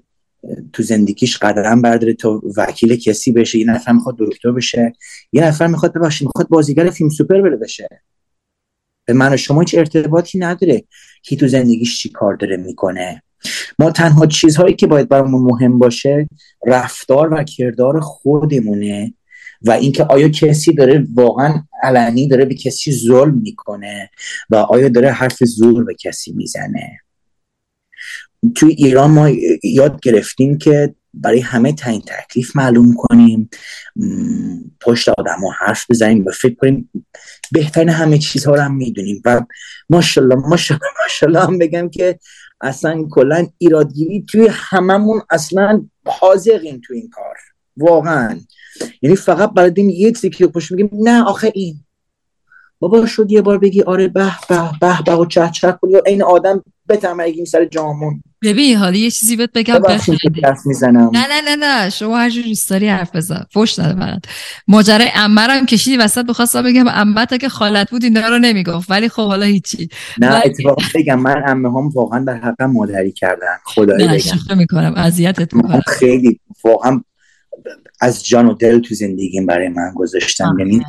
تو زندگیش قدم برداره تو وکیل کسی بشه. یه نفر می‌خواد دکتر بشه. یه نفر می‌خواد ببخشید می‌خواد بازیگر فیلم سوپر بره بشه. به من و شما هیچ ارتباطی نداره کی تو زندگیش چی کار داره می‌کنه. ما تنها چیزهایی که باید برامون مهم باشه رفتار و کردار خودمونه و اینکه آیا کسی داره واقعا علنی داره به کسی ظلم می‌کنه و آیا داره حرف زور به کسی می‌زنه. توی ایران ما یاد گرفتیم که برای همه تعیین تکلیف معلوم کنیم. پشت آدم و حرف بزنیم و فکر کنیم بهترین همه چیزها رو هم می‌دونیم و ماشالله ماشالله ماشالله هم بگم که اصلا کلا ایرادگیری توی هممون اصلا حاضقیم تو این کار. واقعا. یعنی فقط برای یه چیزی که پشت میگیم نه آخه این. بابا شد یه بار بگی آره به به به به و چه چه کنی؟ و این آدم بتمرگیم سر جامون. ببین حالا یه چیزی بهت بگم می‌زنم. نه نه نه نه شما هر جور دوست داری حرف بزن. فوش نده فقط ماجرای هم کشیدی وسط بخواستم بگم عمت که خالت بود اینا رو نمی‌گفت. ولی خب حالا هیچی. نه اتفاقا بگم من عمه هم واقعا به حق مادری کردن. خدایی بگم. نه می‌کنم. اذیتت می‌کنم. خیلی واقعا از جان و دل تو زندگیم برای من گذاشتم. یعنی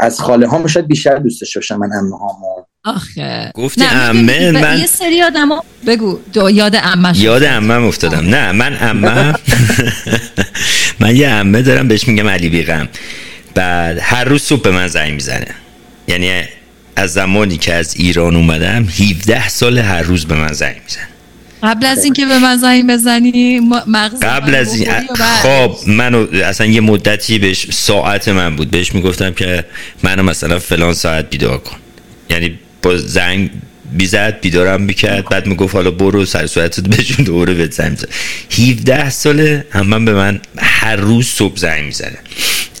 از خاله ها شاید بیشتر دوستش داشتم من عمه هامو. آخه. گفتی عمه من یه سری آدمو بگو دو یاد عمه یاد عمه افتادم. نه من عمه من یه عمه دارم بهش میگم علی بیغم. بعد هر روز صبح به من زنگ می‌زنه. یعنی از زمانی که از ایران اومدم 17 سال هر روز به من زنگ می‌زنه. قبل از اینکه به من زنگ بزنی مغز قبل از این خب منو اصلا یه مدتی بهش ساعت من بود. بهش می‌گفتم که منو مثلا فلان ساعت بیدار کن. یعنی با زنگ بیزد بیدارم می‌کرد بعد می‌گفت حالا برو سر صورتت بشون دوره بهت زنگ 17 ساله هم به من هر روز صبح زنگ می‌زنه.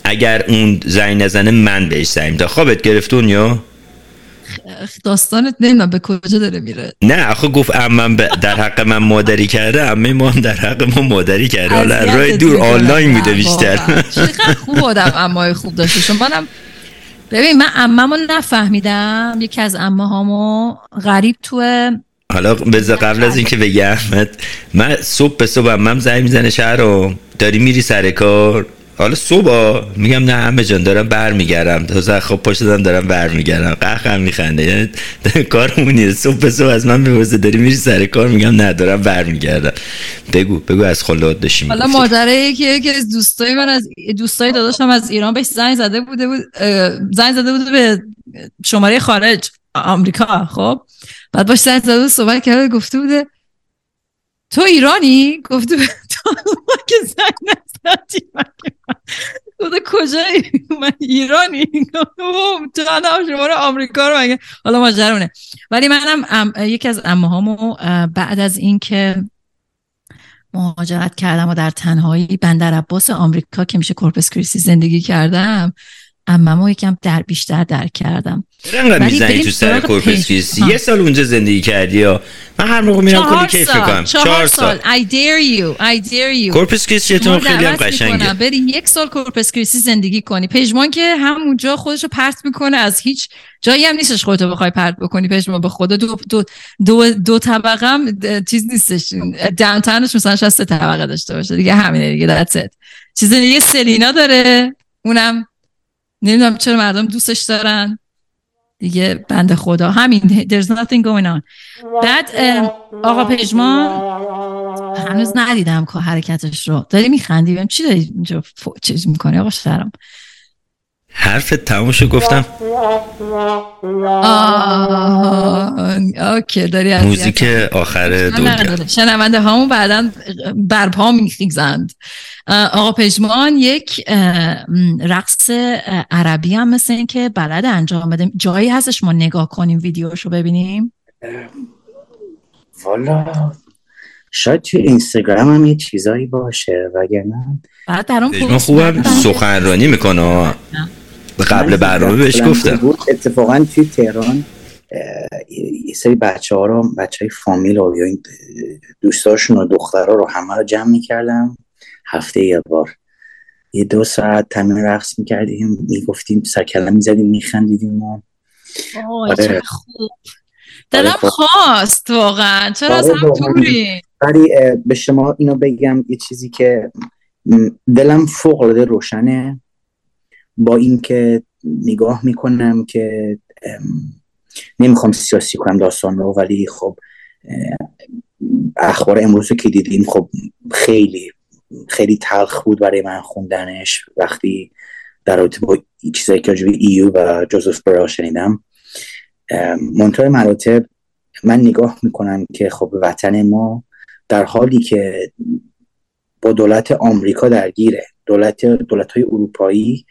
اگر اون زنگ نزنه من بهش زنگ می‌زنم. خوابت گرفت یا داستانت نمی‌دونم به کجا داره میره. نه آخه گفت امم در حق من مادری کرده امه ما هم در حق ما مادری کرده. حالا راه دور آنلاین بوده بیشتر. چقدر خوب آدم امای خوب داشته. شما منم ببین من اممو نفهمیدم. یکی از هامو غریب تو حالا بذار قبل از اینکه بگم من صبح به صبح امم زنگ می‌زنه شهر داری میری سر کار؟ حالا صبح میگم نه همه جان دارم برمیگردم. تا خب پشت دارم دارم برمیگردم. قهقم میخنده. یعنی کارمونی صبح صبح از من می‌پرسه داری میری سر کار؟ میگم نه دارم برمیگردم. بگو بگو از خلوت داشتیم. حالا مادره یکی یکی از دوستای من از دوستای داداشم از ایران بهش زنگ زده بوده بود زنگ زده بوده به شماره خارج آمریکا خب. بعد باش زنگ زده صحبت کرده گفته بوده تو ایرانی؟ گفته تو که زنگ نزدی گفته کجایی؟ من ایرانی. تنها شما رو آمریکا رو مگه حالا ماجرونه ولی منم یکی از امهامو بعد از اینکه مهاجرت کردم و در تنهایی بندر عباس آمریکا که میشه کورپس کریسی زندگی کردم اممو یکم در بیشتر درک کردم. انقدر می‌زنی تو سر کورپس؟ یه سال اونجا زندگی کردی یا؟ من هر موقع میرم کلی کیف می‌کنم. چهار سال. I dare you. I dare you. کورپس کریسی خیلی هم قشنگه. بری یک سال کورپس کریسی زندگی کنی. پژمان که همونجا خودشو پرت می‌کنه از هیچ جایی هم نیستش خودتو بخوای پرت بکنی پژمان. به خدا دو دو دو, دو طبقه هم چیز نیستش. داونتاونش مثلا شاید سه طبقه داشته باشه. دیگه همینه دیگه that's it. چیز دیگه سلینا داره. اونم نمی‌دونم چرا مردم دوستش دارن. دیگه بند خدا. همین there's nothing going on. بعد آقا پژمان هنوز ندیدم که حرکتش رو. داری میخندی؟ چی داری اینجا چیز می‌کنی؟ آقا شرم. حرف تموشو گفتم. اوکی داری موزیک آخر دنیا شنونده هامون بعدا برپا میخیزند آقا پژمان یک رقص عربی هم مثل این که بلد انجام بده. جایی هستش ما نگاه کنیم ویدیوشو ببینیم؟ والا شاید توی اینستاگرام هم یه چیزایی باشه وگرنه بعد در اون خوبم سخنرانی می‌کنه قبل برنامه بهش گفتم. اتفاقا توی تهران یه سری بچه ها رو بچه های فامیل و یا دوستاشون و دخترها رو همه رو جمع می‌کردم. هفته یه بار. یه دو ساعت تمرین رقص می‌کردیم می‌گفتیم سرکلم می‌زدیم میخندیدیم و آره. خوب. دلم خب. خواست واقعا. چرا از آره، هم دوری؟ ولی به شما اینو بگم یه چیزی که دلم فوق العاده روشنه. با اینکه نگاه می‌کنم که نمی‌خوام سیاسی کنم داستان رو ولی خب اخبار امروز که دیدیم خب خیلی خیلی تلخ بود برای من خوندنش. وقتی در رابطه با چیزایی که جوی ایو و جوزف برا شنیدم منطقه مراتب من نگاه می‌کنم که خب وطن ما در حالی که با دولت آمریکا درگیره دولت دولت های اروپایی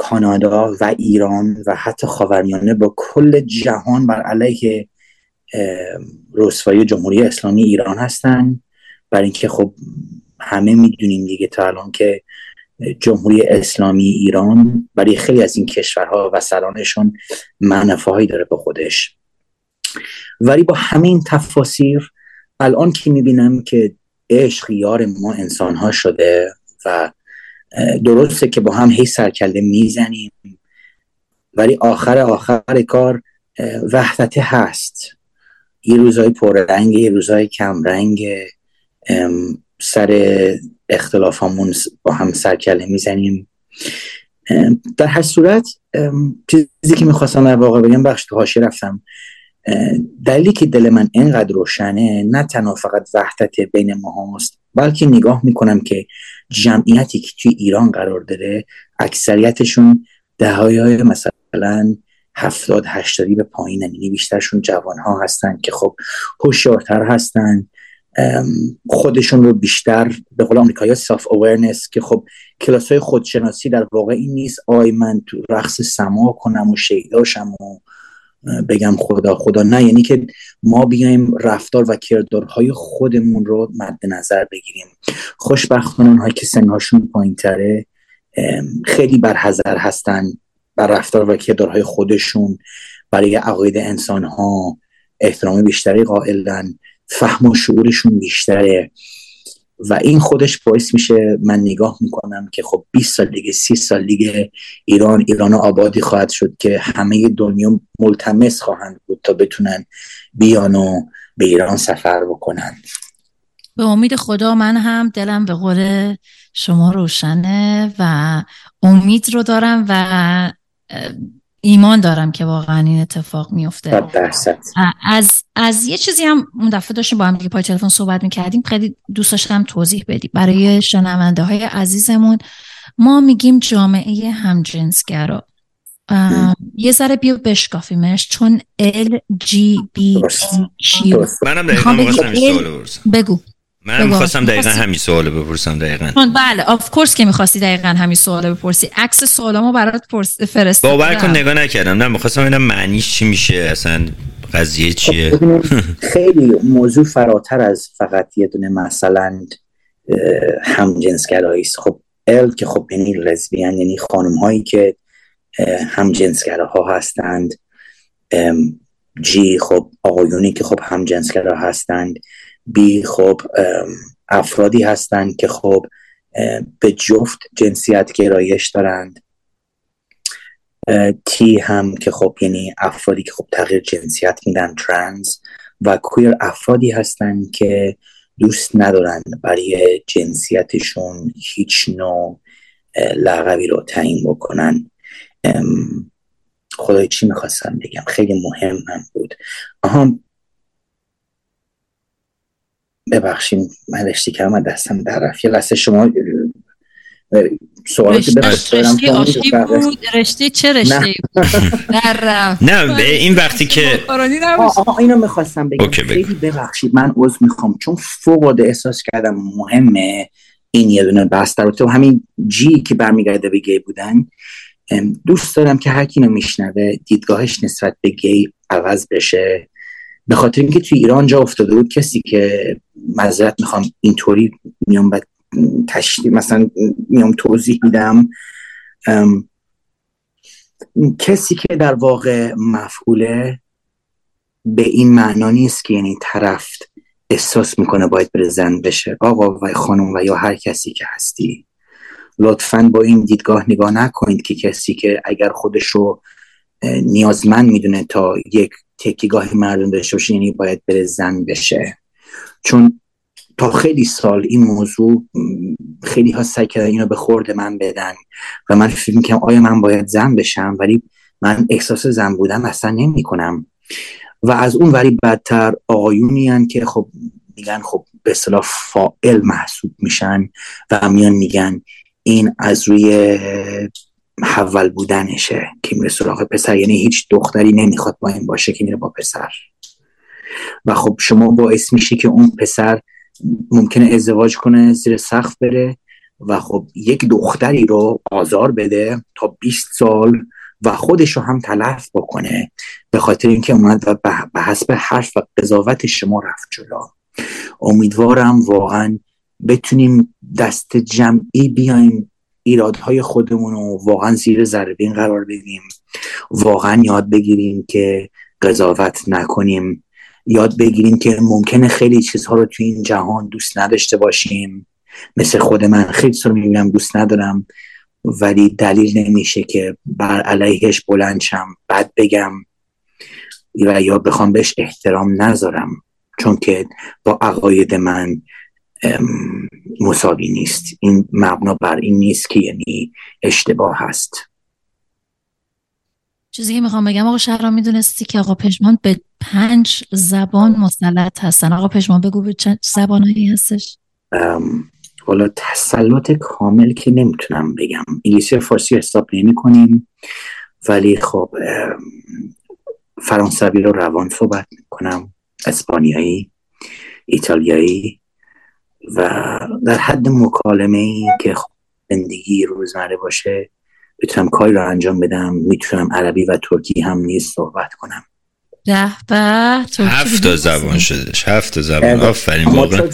کانادا و ایران و حتی خاورمیانه با کل جهان بر علیه رسوایی جمهوری اسلامی ایران هستن. برای اینکه خب همه می‌دونیم دیگه تا الان که جمهوری اسلامی ایران برای خیلی از این کشورها و سرانشون هایی داره به خودش. ولی با همین تفاسیر الان که می‌بینم که عشق یار ما انسان ها شده و درسته که با هم هی سرکله می‌زنیم ولی آخر آخر کار وحدت هست. یه روزای پررنگ یه روزای کمرنگ سر اختلافامون با هم سرکله می‌زنیم. در هر صورت چیزی که می‌خواستم در واقع بگم بخش تو هاشی رفتم دلیلی که دل من اینقدر روشنه نه تنها فقط وحدت بین ما هست بلکه نگاه می‌کنم که جمعیتی که توی ایران قرار داره اکثریتشون دههای های مثلا هفتاد هشتادی به پایین یعنی بیشترشون جوان ها هستن که خب هوشیارتر هستن. خودشون رو بیشتر به قول آمریکایی ساف اوورنس که خب کلاس های خودشناسی در واقع این نیست. آی من تو رقص سما کنم و شیداشم و بگم خدا خدا نه. یعنی که ما بیایم رفتار و کردارهای خودمون رو مد نظر بگیریم. خوشبختانه اونهایی که سنهاشون پایین تره خیلی برحضر هستن بر رفتار و کردارهای خودشون. برای عقاید انسان ها احترام بیشتری قائلن. فهم و شعورشون بیشتره. و این خودش باعث میشه من نگاه می‌کنم که خب 20 سال دیگه 30 سال دیگه ایران ایران آبادی خواهد شد که همه دنیا ملتمس خواهند بود تا بتونن بیان و به ایران سفر بکنن. به امید خدا من هم دلم به قول شما روشنه و امید رو دارم و ایمان دارم که واقعا این اتفاق میفته از از یه چیزی هم اون دفعه داشتیم با هم دیگه پای تلفن صحبت می‌کردیم. خیلی دوست داشتم توضیح بدی. برای شنونده های عزیزمون ما میگیم جامعه همجنسگرا. یه ذره بیا بشکافیمش چون G B Q. منم دقیقا بگو. من می‌خواستم دقیقا همین سوال بپرسم دقیقا. بله. of course که می‌خواستی دقیقا همین سوال بپرسی. عکس سوالامو برات فرست باور کن نگاه نکردم. نه می‌خواستم ببینم معنیش چی میشه اصلا قضیه چیه؟ خب، خیلی موضوع فراتر از فقط یه دونه مثلا همجنسگرایی است. خب L که خب یعنی لزبیان یعنی خانم هایی که همجنسگراها هستند. جی خب آقایونی که خب همجنسگرا هستند. بی خب افرادی هستند که خب به جفت جنسیت گرایش دارند. تی هم که خب یعنی افرادی که خب تغییر جنسیت میدن ترنز و کویر افرادی هستند که دوست ندارند برای جنسیتشون هیچ نوع لقبی رو تعیین بکنن. خدای چی می‌خواستم بگم؟ خیلی مهم هم بود. آها ببخشیم من رشتی کردم دستم در رفت. یه لحظه شما سوالاتی رشته آشتی بود. رشته چه رشته در نه این وقتی که اینو می‌خواستم بگم. خیلی ببخشید من عضو می‌خوام. چون فوق احساس کردم مهمه این یه دونه بحث. در تو همین جی که برمیگرده به گی بودن دوست دارم که هر کی میشنوه دیدگاهش نسبت به گی عوض بشه. به خاطر اینکه توی ایران جا افتاده بود کسی که معذرت می‌خوام اینطوری میام بعد تشریح مثلا میام توضیح میدم. کسی که در واقع مفعوله به این معنا نیست که یعنی طرف احساس می‌کنه باید بره بشه. آقا و خانم و یا هر کسی که هستی. لطفا با این دیدگاه نگاه نکنید که کسی که اگر خودش رو نیازمند می‌دونه تا یک تکیگاه مردم داشته باشه یعنی باید بره زن بشه. چون تا خیلی سال این موضوع خیلی ها سعی کردن اینو به خورد من بدن و من فکر می‌کنم آیا من باید زن بشم؟ ولی من احساس زن بودم اصلا نمی کنم و از اون ولی بدتر آقایونی که خب میگن خب به اصطلاح فائل محسوب میشن و میان میگن این از روی حول بودنشه که میره سراغ پسر. یعنی هیچ دختری نمی‌خواد با این باشه که میره با پسر. و خب شما باعث میشه که اون پسر ممکنه ازدواج کنه زیر سخت بره و خب یک دختری رو آزار بده تا 20 سال و خودش رو هم تلف بکنه به خاطر اینکه اومد و به حسب حرف و قضاوت شما رفت جلو. امیدوارم واقعا بتونیم دست جمعی بیایم ایرادهای خودمون رو واقعا زیر ذره قرار بدیم. واقعا یاد بگیریم که قضاوت نکنیم. یاد بگیریم که ممکنه خیلی چیزها رو توی این جهان دوست نداشته باشیم. مثل خود من خیلی رو می‌بینم دوست ندارم ولی دلیل نمیشه که بر علیهش بلند شم بد بگم و یا بخوام بهش احترام نذارم. چون که با عقاید من مساوی نیست. این مبنا بر این نیست که یعنی اشتباه هست. چیزی که می‌خوام بگم آقا شهرام می‌دونستی که آقا پشمان به پنج زبان مسلط هستن. آقا پشمان بگو به چند زبانهایی هستش. حالا تسلط کامل که نمی‌تونم بگم. انگلیسی فارسی حساب نمی کنیم ولی خب فرانسوی رو روان صحبت کنم اسپانیایی ایتالیایی و در حد مکالمه ای که خب زندگی روزمره باشه بتونم کاری رو انجام بدم می‌تونم عربی و ترکی هم نیست صحبت کنم. ده به هفت تا زبان شدش هفت تا زبان. آفرین واقعا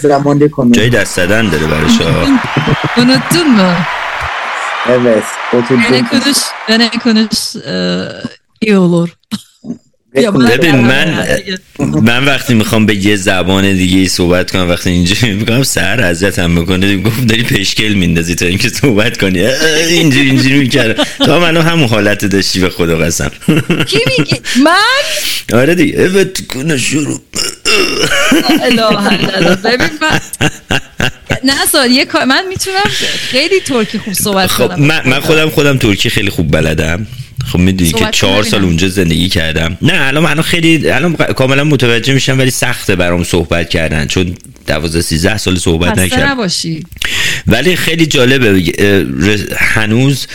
جای دست زدن داره برای شما. Unuttun mu? Evet. Beni konuş, beni konuş iyi olur. ببین من من وقتی می‌خوام به یه زبان دیگه صحبت کنم وقتی اینجوری می‌کنم سر اذیتم می‌کنه. گفت داری پشکل میندازی تا اینکه صحبت کنی. اینجوری اینجوری می‌کردم تا منو همون حالت داشتی به خدا قسم. کی میگی من؟ آره دیگه. اوت کنه شروع. ببین من نه سال یه من می‌تونم خیلی ترکی خوب صحبت خب کنم. من خودم خودم ترکی خیلی خوب بلدم. خب می‌دونی که چهار سال اونجا زندگی کردم. نه الان من خیلی الان کاملا متوجه میشم ولی سخته برام صحبت کردن چون دوازده سیزده سال صحبت نکردم. نباشی. ولی خیلی جالبه هنوز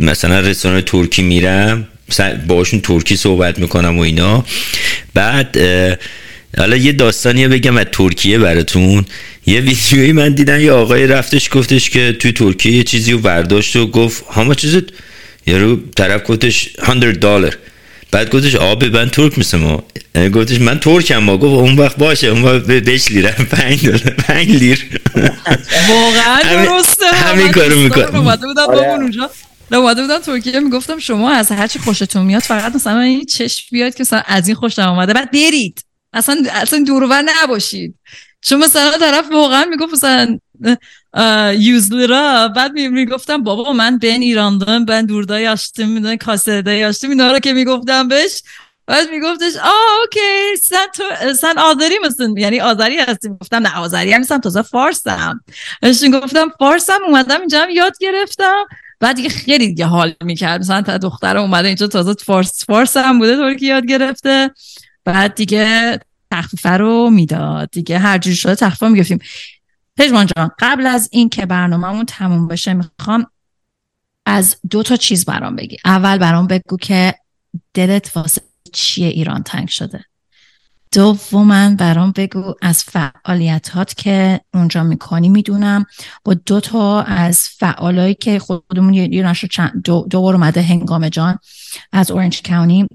مثلا رستوران ترکی میرم باشون ترکی صحبت می‌کنم و اینا. بعد حالا یه داستانی بگم از ترکیه براتون. یه ویدیویی من دیدم یه آقای رفتش گفتش که توی ترکیه یه چیزی رو برداشت و گفت همه چیزت یارو طرف گفتش 100 دلار بعد گفتش آب من ترک مثل ما گفتش من ترکم. ما گفت اون وقت باشه. اون وقت بهش لیره 5 دلار. 5 لیر. واقعا درسته. همین کارو می‌کنم. اومده بودم اونجا. اومده بودم ترکیه. می‌گفتم شما از هرچی خوشتون میاد فقط مثلا این چشم بیاد که مثلا از این خوشم اومده. بعد برید. اصلا اصلا دورور نباشید. چون مثلا طرف واقعا می‌گفت مثلا را بعد می‌گفتم بابا من بین ایراندم ben durda yaştım می‌دونی کاسده yaştım. اینا رو که می‌گفتم بهش بعد میگفتش آه اوکی سن, تو... سن آذری مثل یعنی آذری هستیم گفتم نه آذری هم تازه فارسم گفتم فارسم اومدم اینجا هم یاد گرفتم بعد دیگه خیلی دیگه حال می‌کرد مثلا تا دختر اومده اینجا تازه فارس فارس هم بوده طوری که یاد گرفته بعد دیگه تخفیفه رو می‌داد دیگه هر جور شده تخفیفه می‌گفتیم پژمان جان قبل از این که برنامهمون تموم بشه می‌خوام از دو تا چیز برام بگی. اول برام بگو که دلت واسه چیه ایران تنگ شده. دوما برام بگو از فعالیتات که اونجا می‌کنی می‌دونم. با دو تا از فعالایی که خودمون یه نشر دو, دو بار اومده هنگام جان از اورنج کاونی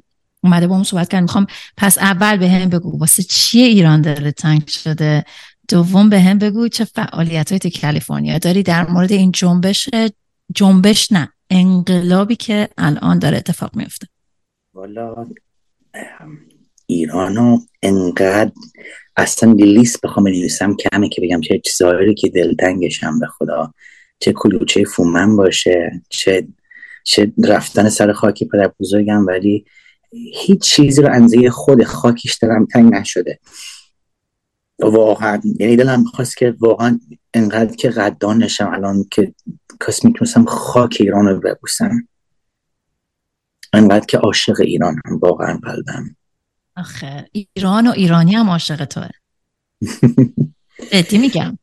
اومده با اون صحبت کرد. می‌خوام پس اول به هم بگو واسه چیه ایران دلت تنگ شده؟ دوم به هم بگو چه فعالیت های تو کالیفرنیا داری در مورد این جنبش جنبش نه انقلابی که الان داره اتفاق میفته والا ایرانو انقدر اصلا لیست بخوام بنویسم کمه که بگم چه چیزهایی که دلتنگشم به خدا. چه کلوچه فومن باشه چه چه رفتن سر خاکی پدر بزرگم ولی هیچ چیزی رو انزه خود خاکیش دارم تنگ نشده. واقعا. یعنی دلم خواست که واقعا انقدر که قدان نشم الان که کس می‌تونستم خاک ایران رو ببوسم. انقدر که عاشق ایران هم واقعا قلبم. آخه ایران و ایرانی هم عاشق توه. جدی میگم.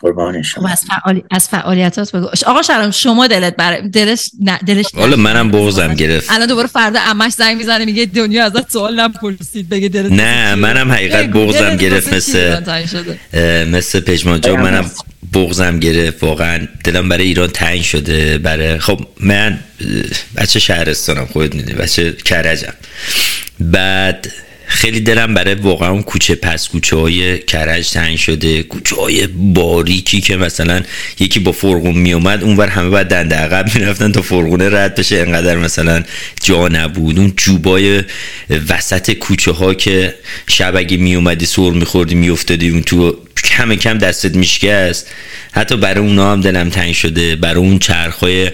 قربان شما از, فعالی... از فعالیتات بگو. آقا شرم شما دلت بر دلش نه دلش حالا منم بغضم گرفت. الان دوباره فردا عمش زنگ می‌زنه میگه دنیا ازت سوال نپرسید بگه دلت نه منم حقیقت بغضم گرفت مثل مثل پژمان جان منم بغضم گرفت واقعا دلم برای ایران تنگ شده برای خب من بچه شهرستانم خودت می‌دونی بچه کرجم. بعد خیلی دلم برای واقعا اون کوچه پس کوچه های کرج تنگ شده کوچه های باریکی که مثلا یکی با فرقون میومد اونور همه باید دنده عقب می‌رفتن تا فرقونه رد بشه. انقدر مثلا جا نبود. اون جوبای وسط کوچه ها که شب اگه میومدی سر میخوردی میافتادی اون تو کم کم دستت میشکست. حتی برای اونا هم دلم تنگ شده. برای اون چرخای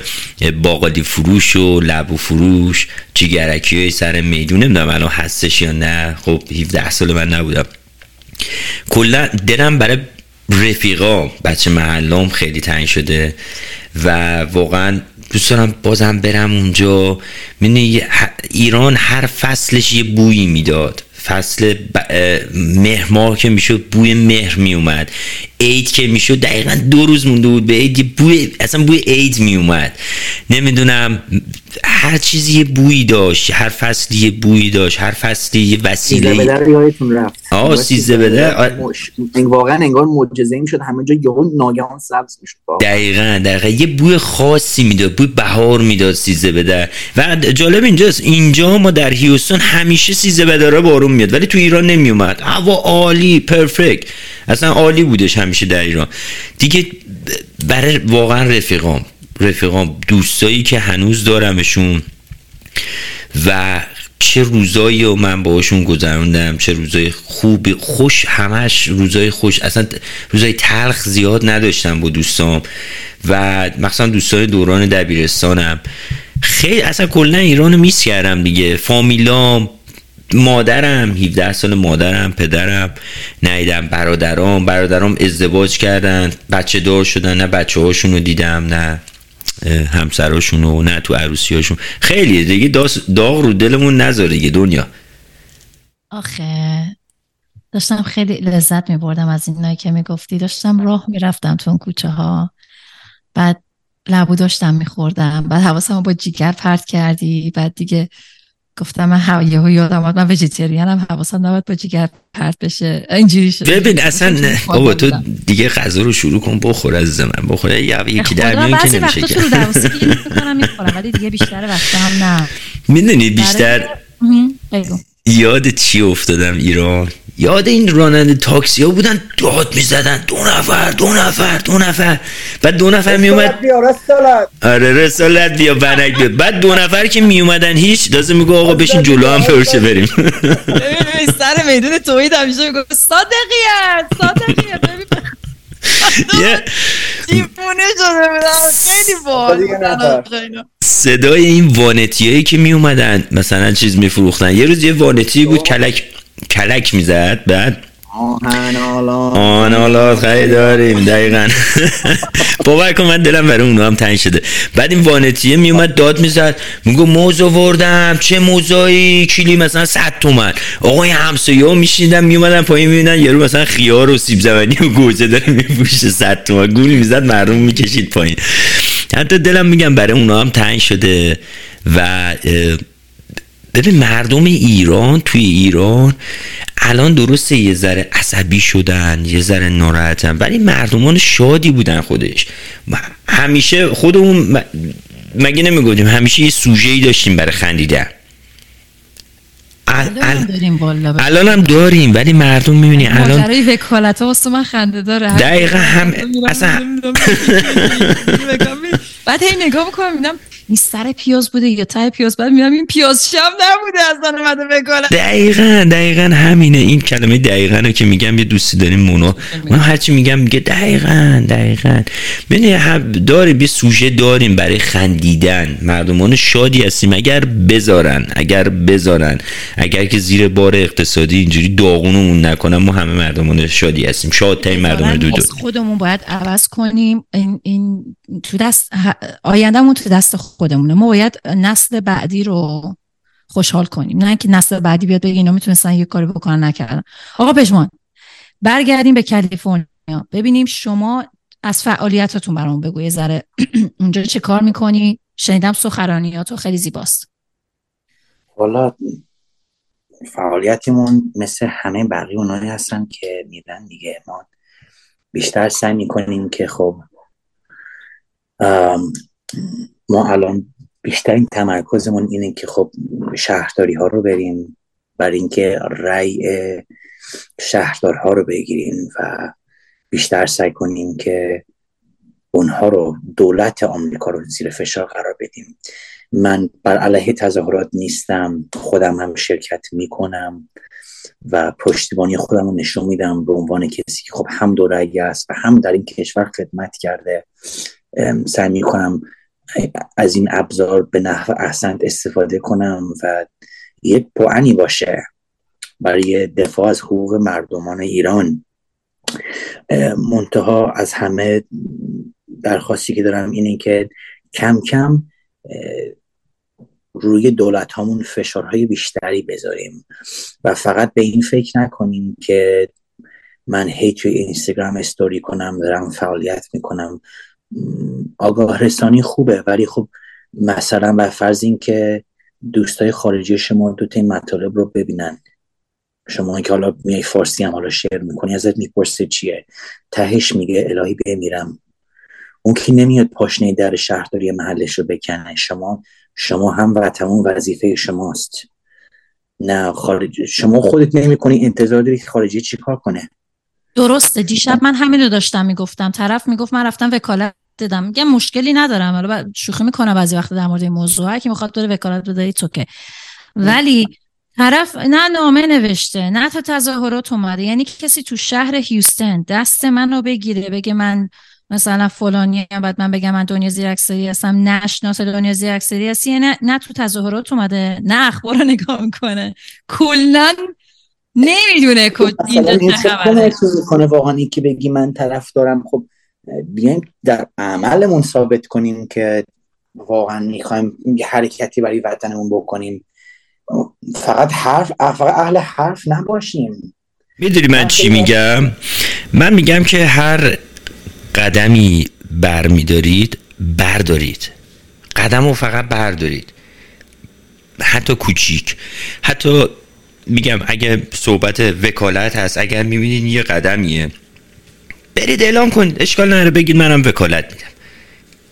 باقالی فروش و لبو فروش جیگرکی های سر میدون. نمی‌دونم الان هستش یا نه. خب 17 سال من نبودم. کلا دلم برای رفیقا بچه محلام خیلی تنگ شده و واقعا دوست دارم بازم برم اونجا. ایران هر فصلش یه بویی می‌داد. فصل مهر ماه که می‌شد بوی مهر میومد. عید که می‌شد دقیقا دو روز مونده بود به عید بوی اصلا بوی عید میومد. نمی‌دونم هر چیزی یه بویی داشت هر فصلی یه بویی داشت هر فصلی یه وسیله سیزده یادتون رفت. آه سیزده بده واقعا انگار معجزه این شد همه جا یهو ناگهان سبز می‌شد. دقیقا دقیقا. یه بوی خاصی می‌داد بوی بهار می‌داد سیزده بده و جالب اینجاست اینجا ما در هیوستون همیشه سیزده بده بارون میاد ولی تو ایران نمیومد هوا عالی پرفکت. اصلا عالی بودش همیشه در ایران. دیگه برای واقعا رفیقام. رفیقام دوستایی که هنوز دارمشون و چه روزایی و من باشون گذروندم چه روزای خوب خوش همش روزای خوش اصلا روزای تلخ زیاد نداشتم با دوستام و مثلا دوستان دوران دبیرستانم. خیلی اصلا کلا ایران میس کردم دیگه. فامیلام مادرم 17 سال مادرم پدرم نیدم برادرام. برادرام ازدواج کردن. بچه دار شدن نه بچه هاشون رو دیدم نه همسراشون و نه تو عروسی هاشون خیلی دیگه داغ رو دلمون نذاره دیگه دنیا. آخه داشتم خیلی لذت می بردم از اینایی که می‌گفتی. داشتم راه می‌رفتم تو اون کوچه ها بعد لبو داشتم میخوردم. بعد حواسم با جیگر پرت کردی. بعد دیگه گفتم من یهو یادم آمد من وجیتریانم حواسم نباید با جیگر پرت بشه. اینجوری شد. ببین اصلا نه. بابا تو دیگه غذا رو شروع کن بخور از من بخور. یا یکی در میون که نمیشه که می‌کنم می‌خورم ولی دیگه بیشتر وقتا هم نه. می‌دونی بیشتر یاد چی افتادم ایران؟ یاد این راننده تاکسی ها بودن داد می‌زدن. دو نفر دو نفر دو نفر. بعد دو نفر می اومد آره رسالت بیا بنک بیا. بعد دو نفر که می اومدن هیچ لازم میگو آقا بشین جلو هم فرشه بریم. سر میدون توید همیشه میگو صادقیت صادقیت یه دیوونه شده بودم خیلی صدای این وانتی هایی که می اومدن مثلا چیز می فروختن یه روز یه وانتی بود کلک کلک می‌زد بعد آنالات خیلی داریم دقیقا. باور کن من دلم برای اونو هم تنگ شده. بعد این وانتیه میومد داد می‌زد. میگو موز وردم چه موزایی؟ کلی مثلا 100 تومن. آقا این همسایه ها میشیدن میومدن پایین می‌بینن یارو مثلا خیار و سیب زمینی و گوجه داره میفروشه 100 تومن. گول می‌زد مردم می‌کشید پایین. حتی دلم میگم برای اونا هم تنگ شده. و ببین مردم ایران توی ایران الان درسته یه ذره عصبی شدن یه ذره ناراحتن ولی مردمان شادی بودن خودش. همیشه خودمون مگه نمی‌گفتیم؟ همیشه یه سوژه ای داشتیم برای خندیدن. الان هم داریم ولی مردم می‌بینی الان ماجرای وکالت ها من خنده داره. دقیقا هم اصلا بعد هی نگاه می‌کنم می‌بینم این سر پیاز بوده یا ته پیاز؟ بعد میرم این پیاز شم نبوده اصلا اومده بگم دقیقا دقیقا همینه. این کلمه دقیقا رو که میگم یه دوستی داریم مونا من هرچی میگم میگه دقیقا دقیقا. ببین داریم یه سوژه داریم برای خندیدن. مردمان شادی هستیم. اگر بذارن اگر بذارن اگر که زیر بار اقتصادی اینجوری داغونمون نکنن ما همه مردمان شادی هستیم. شادترین مردم دو خودمون باید عوض کنیم. این, این تو دست آیندهمون تو دست خودمونه. ما باید نسل بعدی رو خوشحال کنیم. نه که نسل بعدی بیاد بگه اینا می‌تونستن یه کاری بکنن نکردن. آقا پژمان برگردیم به کالیفرنیا. ببینیم شما از فعالیتاتون برامون بگو. یه ذره اونجا چه کار می‌کنی؟ شنیدم سخرانیاتو خیلی زیباست. والا فعالیتمون مثل همه بقیه اونایی هستن که میدن دیگه. ما بیشتر سعی می‌کنیم که خب ما الان بیشترین تمرکزمون اینه که خب شهرداری ها رو بریم برای اینکه رأی شهردارها رو بگیریم و بیشتر سعی کنیم که اونها رو دولت آمریکا رو زیر فشار قرار بدیم. من بر علیه تظاهرات نیستم خودم هم شرکت می‌کنم و پشتیبانی خودم رو نشون میدم به عنوان کسی که خب هم دورایی است و هم در این کشور خدمت کرده. سعی می‌کنم از این ابزار به نحو احسن استفاده کنم و یک پوانی باشه برای دفاع از حقوق مردمان ایران. منتها از همه درخواستی که دارم اینه که کم کم روی دولت همون فشارهای بیشتری بذاریم و فقط به این فکر نکنیم که من هی توی اینستاگرام استوری کنم دارم فعالیت می‌کنم. آگاه رسانی خوبه ولی خب مثلا بر فرض این که دوستای خارجی شما دو این مطالب رو ببینن. شما که حالا میای فارسی هم حالا شعر می‌کنی ازت می‌پرسه چیه؟ تهش میگه الهی بمیرم. اون که نمیاد پاشنه در شهرداری محلش رو بکنه؟ شما شما هم و تمام وظیفه شماست. نه خارج شما خودت نمی‌کنی انتظار داری که خارجی چیکار کنه؟ درسته دیشب من همین رو داشتم می‌گفتم. طرف می‌گفت من رفتم وکالت دادم میگم مشکلی ندارم. حالا شوخی می‌کنم بعضی وقت در مورد این موضوع. که می‌خواد داره وکالت بده توکه ولی طرف نه نامه نوشته نه تا تظاهرات اومده. یعنی کسی تو شهر هیوستن دست منو بگیره بگه من مثلا فلانی بعد من بگم من دنیا زیر اکثری هستم نشناس دنیا زیر اکثری هستی نه نه تو تظاهرات اومده نه اخبار رو نگاه می‌کنه. کلا نمی‌دونه کنه واقعا؟ که بگی من طرف دارم. خب بیایم در عملمون ثابت کنیم که واقعا می‌خوایم حرکتی برای وطنمون بکنیم. فقط حرف فقط اهل حرف نباشیم. می‌دونی من چی میگم؟ من میگم که هر قدمی برمیدارید بردارید. قدم رو فقط بردارید. حتی کوچیک. حتی میگم اگه صحبت وکالت هست اگر می‌بینید یه قدمیه برید اعلام کنید. اشکال نداره. بگید منم وکالت میدم.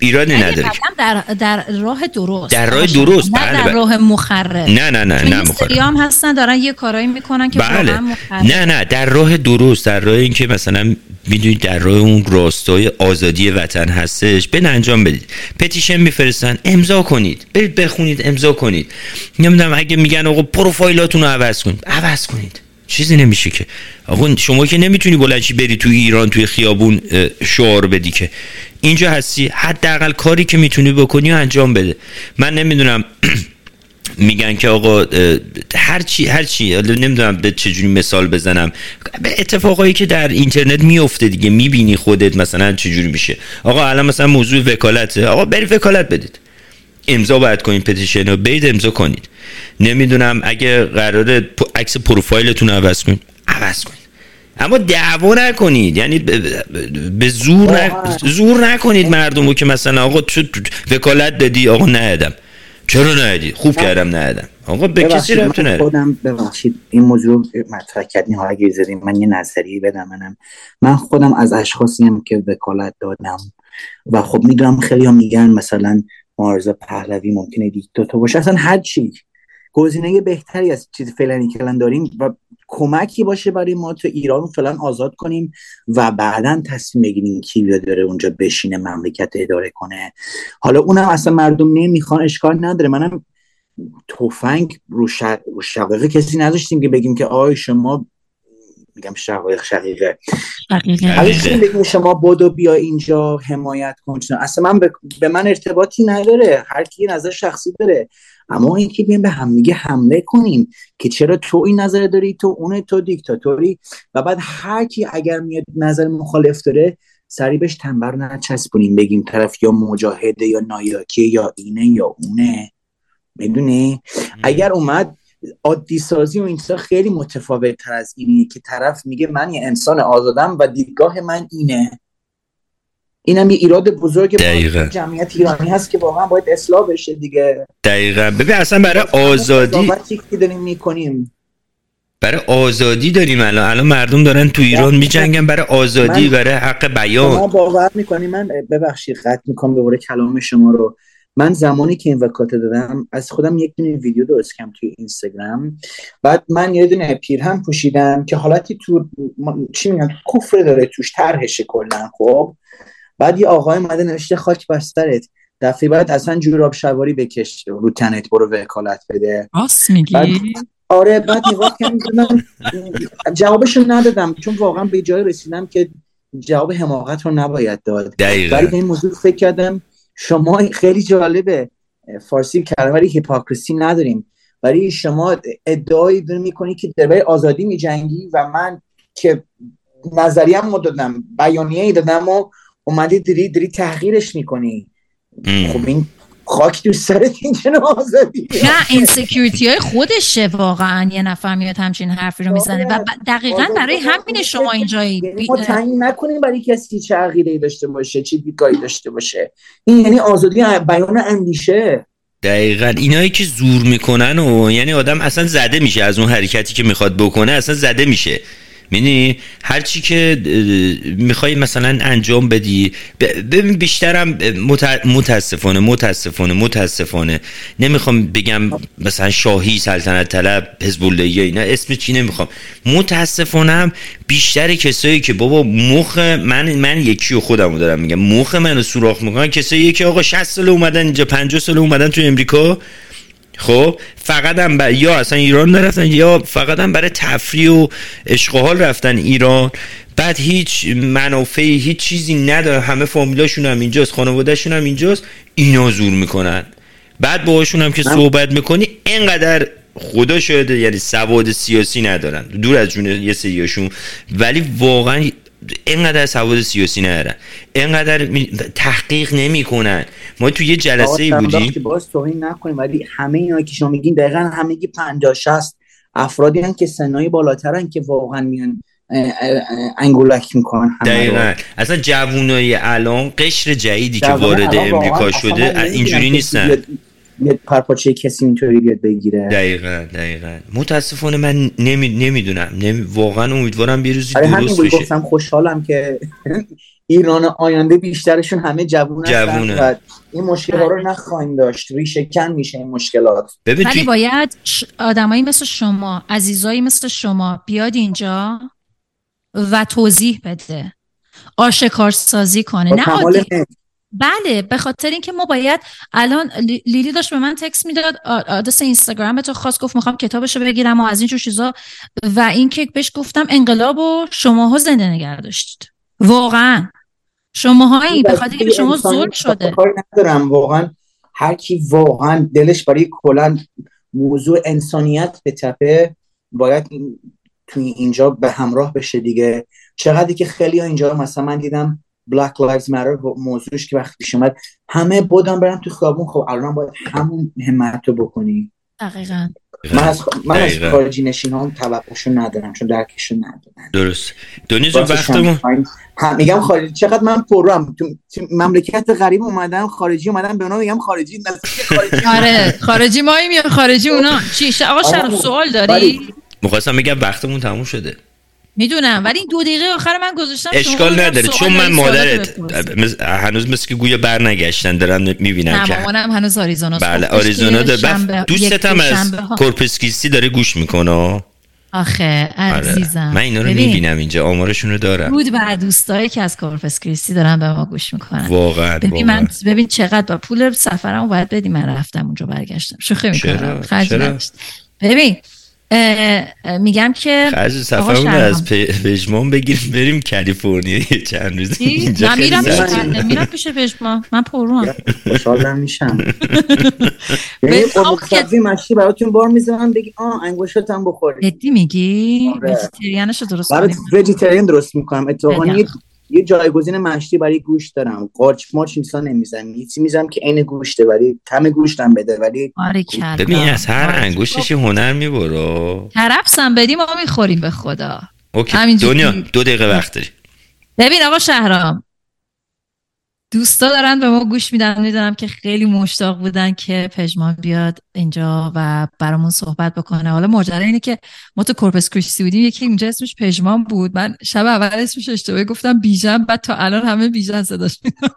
ایرادی نداره در, در راه درست. در راه درست. نه در بله. راه مخرب. نه نه نه نه مخرب. هم هستن دارن یه کارایی می‌کنن که بله. نه نه در راه درست. در راه اینکه مثلا می‌دونید در راه اون راستای آزادی وطن هستش. به انجام بدید. پتیشن میفرستن. امضا کنید. برید بخونید امضا کنید. نمی‌دونم اگه میگن آقا پروفایلاتون رو عوض کنید. عوض کنید. چیزی نمیشه که. آقا شما که نمی‌تونی بلنشی بری توی ایران توی خیابون شعار بدی که. اینجا هستی حداقل کاری که می‌تونی بکنی و انجام بده. من نمی‌دونم میگن که آقا هر چی هر چی نمی‌دونم به چجوری مثال بزنم. به اتفاقایی که در اینترنت میفته دیگه می‌بینی خودت مثلا چجوری میشه. آقا الان مثلا موضوع وکالته. آقا بری وکالت بدید. امضا باید کنید پتیشن رو برید امضا کنید. نمی‌دونم اگه قرار عکس پروفایلتون عوض کنید. عوض کنید. اما دعوا نکنید. یعنی به زور, زور نکنید مردم رو که مثلا آقا تو وکالت دادی آقا ندادم چرا ندادی خوب کردم ندادم آقا به کسی نداره. خودم ببخشید این موضوع مطرح کردین حالا اگه من یه نظری بدم منم. من خودم از اشخاصی هم که وکالت دادم. و خب می‌دونم خیلی هم میگن مثلا معارضه پهلوی ممکنه دیکتاتور باشه. اصلا هر چی گزینه بهتری از چیز فعلا که داریم و کمکی باشه برای ما تو ایران فعلا آزاد کنیم و بعدا تصمیم بگیریم کی داره اونجا بشینه مملکت اداره کنه. حالا اونم اصلا مردم نمی‌خوان اشکال نداره. منم توفنگ رو, شقیقه کسی نذاشتیم که بگیم که آی شما میگم شقایق شقیقه. بگیم شما بدو بیا اینجا حمایت کن؟ اصلا من به من ارتباطی نداره. هر کی نظر شخصی داره. اما اینکه بیایم به همدیگه حمله کنیم که چرا تو این نظر داری تو اون تو دیکتاتوری؟ و بعد هر کی اگر میاد نظر مخالف داره سری بهش تنبر نچسبونیم بگیم طرف یا مجاهده یا نایاکی یا اینه یا اونه. می‌دونی؟ اگر اومد عادی سازی و این خیلی متفاوت تر از اینه که طرف میگه من یه انسان آزادم و دیدگاه من اینه. اینم یه ایراد بزرگ جمعیت ایرانی هست که واقعا باید اصلاح بشه دیگه. دقیقا. ببین اصلا برای آزادی که داریم می‌کنیم. برای آزادی داریم الان. الان مردم دارن تو ایران میجنگن برای آزادی برای حق بیان. ما باور می‌کنیم من ببخشید قطع می‌کنم دوباره کلام شما رو. من زمانی که این وکات دادم از خودم یک دونه ویدیو درست کردم توی اینستاگرام. بعد من یه دونه پیرهم پوشیدم که حالتی تو چی میگن؟ کفر داره توش طرحشه کلا خب؟ بعد یه آقای اومده نوشته خاک بر سرت. دفعه بعد اصلا جوراب شواری بکش رو تنت برو وکالت بده. راست میگی؟ آره بعد نگاه کردم جوابشو ندادم چون واقعا به جای رسیدم که جواب حماقت رو نباید داد. دقیقا. ولی به این موضوع فکر کردم شما خیلی جالبه. فارسی کلمه برای hypocrisy نداریم. ولی شما ادعایی می‌کنی که در آزادی میجنگی و من که نظریم رو دادم بیانیه ای دادم و اومدی داری داری تحقیرش می‌کنی. خب این خاک تو سرت این آزادی نه insecurity های خودشه واقعا. یه نفر میاد همچین حرفی رو می‌زنه و دقیقا برای همین شما اینجایی ما تعیین نکنیم برای کسی چه عقیده داشته باشه چه دیدگاهی داشته باشه. این یعنی آزادی بیان اندیشه. دقیقا. اینایی که زور می‌کنن و یعنی آدم اصلا زده میشه از اون حرکتی که می‌خواد بکنه اصلا زده میشه. می‌دونی هر چی که می‌خوای مثلا انجام بدی ببین بیشترم متاسفانه متاسفانه متاسفانه. نمی‌خوام بگم مثلا شاهی سلطنت طلب حزب الله اینا اسم چی نمی‌خوام. متاسفانه بیشتر کسایی که بابا مخ من من یکی و خودمو دارم میگم. مخ منو سوراخ می‌کنن کسایی که آقا 60 سال اومدن اینجا 50 سال اومدن تو امریکا. خب فقط هم یا اصلا ایران نرفتن یا فقط هم برای تفریح و اشغال رفتن ایران. بعد هیچ منافعی هیچ چیزی نداره همه فامیلاشون هم اینجاست خانوادهشون هم اینجاست. اینا زور می‌کنن. بعد باهاشون هم که صحبت می‌کنی اینقدر خدا شده یعنی سواد سیاسی ندارن. دور از جون یه سریاشون. ولی واقعا اینقدر سواد سیاسی ندارن. اینقدر تحقیق نمی‌کنن. ما تو یه جلسه بودیم. باز توهین نکنیم ولی همه اینا که شما میگین دقیقا همگی 50 60 افرادی هن که سنای بالاترن که واقعا میان انگولک می‌کنن دقیقا. اصلا جوونای الان قشر جدیدی که وارد امریکا شده اینجوری نیستن. یه پرپاچه کسی اینطوری بیاد بگیره. دقیقا دقیقا. متاسفانه من نمی... نمی‌دونم. نمی... واقعا امیدوارم یه روزی درست بشه. گفتم خوشحالم که ایران آینده بیشترشون همه جوون جوونه. و این مشکل ها رو نخواهیم داشت. ریشه کن میشه این مشکلات. ولی باید آدمایی مثل شما عزیزایی مثل شما بیاد اینجا و توضیح بده. آشکار سازی کنه نه بله به خاطر اینکه ما باید الان لیلی داشت به من تکس می‌داد آدرس اینستاگرام تو خواست گفت می‌خوام کتابشو بگیرم و از اینجور چیزا. و اینکه بهش گفتم انقلاب و شماها زنده نگه داشتید. واقعا. شماهایی به خاطر اینکه شما ظلم شده. ندارم. واقعا هر کی واقعا دلش برای کلا موضوع انسانیت به تپه باید توی اینجا به همراه بشه دیگه. چقدری که خیلی اینجا مثلا من دیدم Black Lives Matter موضوعش که وقتی پیش اومد همه بودن برن تو خیابون. خب الان باید همون همت رو بکنی. دقیقا. من از, من از خارجی نشین هم توقعشون ندارم چون درکشون ندارم. درست. دنیا جون وقتمون هم میگم خارجی. چقدر من پرم تو مملکت غریب اومدم خارجی اومدم به اونا میگم خارجی خارجی. آره خارجی مایی یا خارجی اونا. چی؟ آقا شرف سوال داری؟ می‌خواستم میگم وقتمون تموم شده. می‌دونم ولی این دو دقیقه آخر من گذاشتم اشکال نداره. چون من مادرت هنوز مثل که گویا بر نگشتن دارن می‌بینم که مامانم هنوز آریزونا بله آریزونا داره دوستت هم از کورپس کریستی داره گوش می‌کنه. آخه عزیزم. آره. من اینا رو می‌بینم اینجا آمارشون رو دارم. بود بر دوستایی که از کورپس کریستی دارن به ما گوش می‌کنن. واقعا ببین من ببین چقدر با پول سفرم باید بدی من رفتم اونجا برگشتم. شوخی می‌کنم. خرج ببین میگم که خرج سفرمون از پژمان بگیریم بریم کالیفرنیا چند روز اینجا من میرم پیش میرم پیش پژمان. من پروام خوشحالم میشم. یعنی خب مشتی براتون بار می‌زنم بگی آ انگوشتم بخوری جدی میگی؟ آره. ویجیتریانشو درست برات ویجیتریان درست می‌کنم. اتفاقا یه جایگزین مشتی برای گوشت دارم. قارچ مارچ اینسان نمی‌زنم. یه می‌زنم که عین گوشته ولی کم گوشتم بده ولی ببین از هر انگوشتش هنر می‌بره طرفسم بدیم ما می‌خوریم به خدا. اوکی. دنیا دو دقیقه وقت داری. ببین آقا شهرام دوستا دارن به ما گوش میدن. می‌دونم که خیلی مشتاق بودن که پژمان بیاد اینجا و برامون صحبت بکنه. حالا ماجرا اینه که ما تو کورپس کریستی بودیم. یکی اینجا اسمش پژمان بود. من شب اول اسمش اشتباهی گفتم بیژن بعد تا الان همه بیژن صداش می‌کنن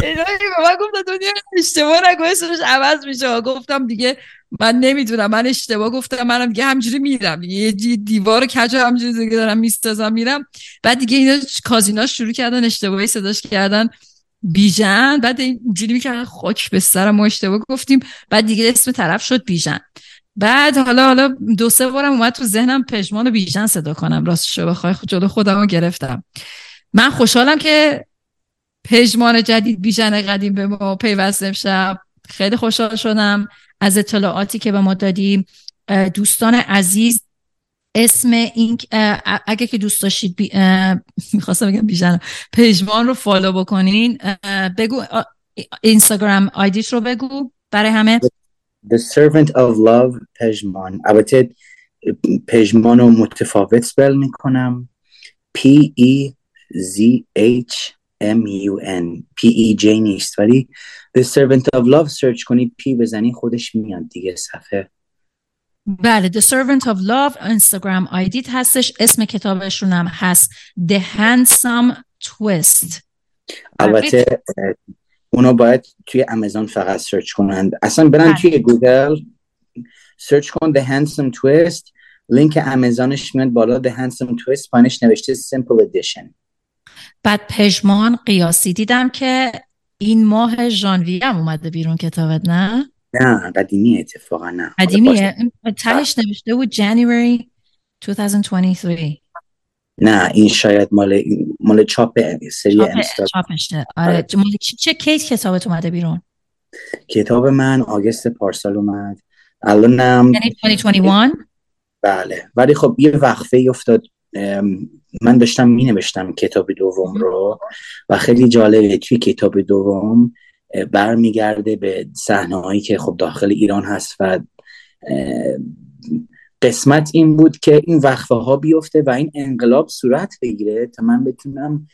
به من گفتن دنیا اشتباه نگو اسمش عوض میشه. گفتم دیگه من نمی‌دونم من اشتباه گفتم منم دیگه همجوری میرم. یه دیوار کج همجوری دیگه دارم میستازم میرم. بعد دیگه اینا کازینا شروع کردن اشتباهی صداش کردن. بیژن. بعد اینجوری می‌کردن خاک به سرم ما اشتباه گفتیم. بعد دیگه اسم طرف شد بیژن. بعد حالا حالا دو سه بارم اومد تو ذهنم پژمان و بیژن صدا کنم. راستش بخوای جلو خودم گرفتم. من خوشحالم که پژمان جدید بیژن قدیم به ما پیوست امشب. خیلی خوشحال شدم. از اطلاعاتی که به ما دادیم دوستان عزیز اسم این اگه که دوست داشتید بی... می‌خواستم بگم بیژن پژمان رو فالو بکنین. بگو اینستاگرام آیدیش رو بگو برای همه. The Servant of Love پژمان. البته پژمان رو متفاوت spell می‌کنم. P E Z H M U N. P E J نیست ولی The Servant of Love search کنید P بزنی خودش میاد دیگه صفحه. بله The Servant of Love اینستاگرام آیدیت هستش اسم کتابشون هم هست. The Handsome Twist. البته اونا باید توی امازون فقط search کنند. اصلا برن بله. توی گوگل search کن The Handsome Twist. لینک امازونش میاد بالا The Handsome Twist. پایینش نوشته Simple Edition. بعد پژمان غیاثی. دیدم که این ماه ژانویه هم اومده بیرون کتابت نه؟ نه قدیمی اتفاقا نه. قدیمیه. تهش نوشته بود January 2023 نه این شاید مال مال چاپ سری چاپشه. آره, آره. چه کیس کتابت اومده بیرون؟ کتاب من آگست پارسال اومد. الانم یعنی 2021 بله. ولی خب یه وقفه افتاد من داشتم می نوشتم کتاب دوم رو و خیلی جالبه توی کتاب دوم برمیگرده به صحنه هایی که خب داخل ایران هست و قسمت این بود که این وقفه ها بیفته و این انقلاب صورت بگیره تا من بتونم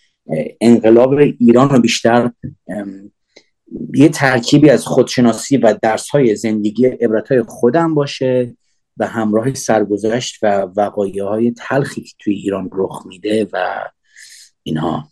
انقلاب ایران رو بیشتر یه ترکیبی از خودشناسی و درس های زندگی عبرت های خودم باشه. و همراه سرگذشت و وقایع های تلخی که توی ایران رخ میده و اینها.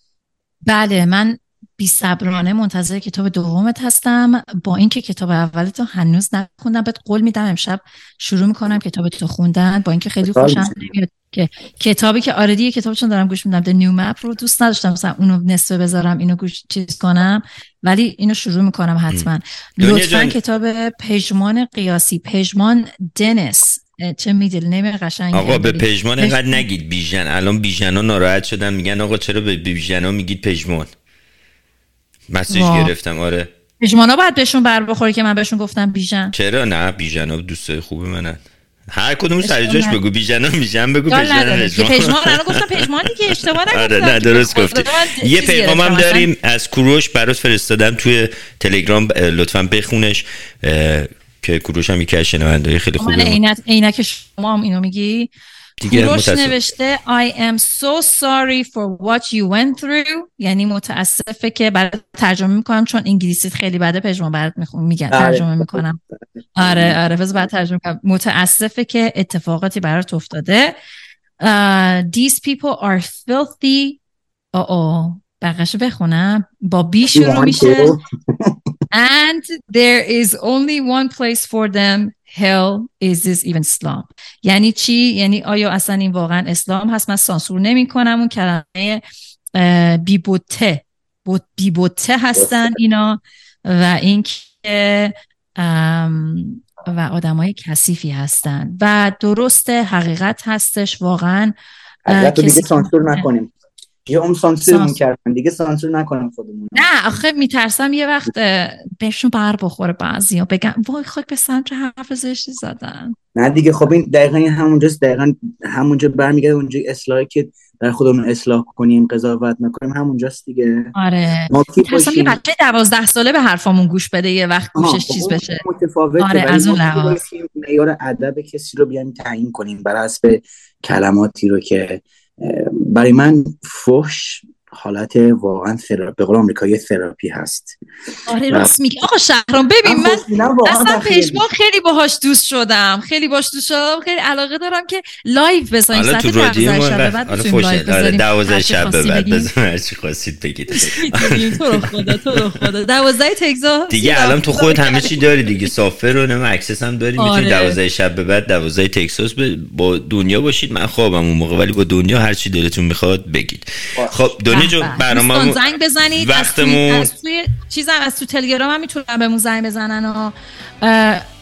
بله من بی صبرانه منتظر کتاب دومت هستم. با اینکه کتاب اولت رو هنوز نخوندم بهت قول میدم امشب شروع می‌کنم کتاب تو خوندن. با اینکه خیلی خوشم نمیاد که کتابی که آردی کتابشون دارم گوش میدم The New Map رو دوست نداشتم مثلا اونو نصفه بذارم اینو گوش چیز کنم. ولی اینو شروع می‌کنم حتما. لطفا کتاب پژمان قیاسی پژمان دنس. چه میدل نمی قشنگ آقا به پژمان اینقدر نگید. بیژن. الان بیژنا ناراحت شدن. میگن آقا چرا به بیژنا میگید پژمان؟ مسیج گرفتم. آره. پژمانا باید بهشون بر بخوره که من بهشون گفتم بیژن. چرا؟ نه بیژنا دوست خوب منن. هر کدوم سر جاش بگو. بیژنا بیژن بگو پژمان پژمان الان گفتم پژمان دیگه اشتباه نگفتم. آره نه درست گفتی. یه پیغامم داریم از کوروش برات فرستادم توی تلگرام لطفا بخونش. که کوروش هم یکی از شنونده خیلی خوبه. عینک عینک شما هم اینو میگی. کوروش نوشته I am so sorry for what you went through. یعنی متاسفه که برات ترجمه می‌کنم چون انگلیسیت خیلی بده پژمان برات میگم آره. ترجمه می‌کنم. آره آره بذار بعد ترجمه کنم. متاسفه که اتفاقاتی برات افتاده. Uh, these people are filthy. آه آه بقیش بخونم. با بی شروع میشه. and there is only one place for them. Hell is this even Islam? یعنی چی? یعنی آیا اصلا این واقعا اسلام هست؟ من سانسور نمی کنم اون کلمه بیبوته. بیبوته هستن اینا و اینکه و آدمای کثیفی هستن. و درست حقیقت هستش واقعا. حقیقت دیگه سانسور نکنیم. یه اون سانسور می‌کردن. دیگه سانسور نکنم خودمون نه آخه میترسم یه وقت بهشون بر بخوره بعضی ها. بگم وای خاک به سمت حرف زشتی زدن. نه دیگه خب این دقیقا این همونجاست. دقیقا همونجا برمیگرده اونجا اصلاحی که در خودمون اصلاح کنیم قضاوت نکنیم همونجاست دیگه. آره. میترسم یه بچه دوازده ساله به حرفامون گوش بده یه وقت گوشش خب چیز بشه. آره از اون لحاظ. معیار ادب کسی رو بیایم تعیین کنیم بر حسب کلماتی رو که برای من فحش حالت واقعا ثراپی به قول آمریکایی ثراپی هست. آره راست میگی آقا شهرام ببین من اصلا پژمان خیلی باهاش دوست شدم. خیلی باهاش دوست شدم. خیلی علاقه دارم که live بزنیم. حالا تو رادیو ما آره 12 شب به بعد بزن هر چی خواستید بگید. تو رو خدا تو رو خدا. 12 تگزاس دیگه الان تو خودت همه چی داری دیگه. سافر و نم اکسس هم داری. می‌تونی 12 شب به بعد 12 تگزاس با دنیا باشید. من خوابم اون موقع ولی با دنیا هر چی دلتون می‌خواد بگید. خب دنیا جو برنامه زنگ بزنید وقتمون از توی چیزم از تو تلگرام هم می‌تونن بهمون زنگ بزنن و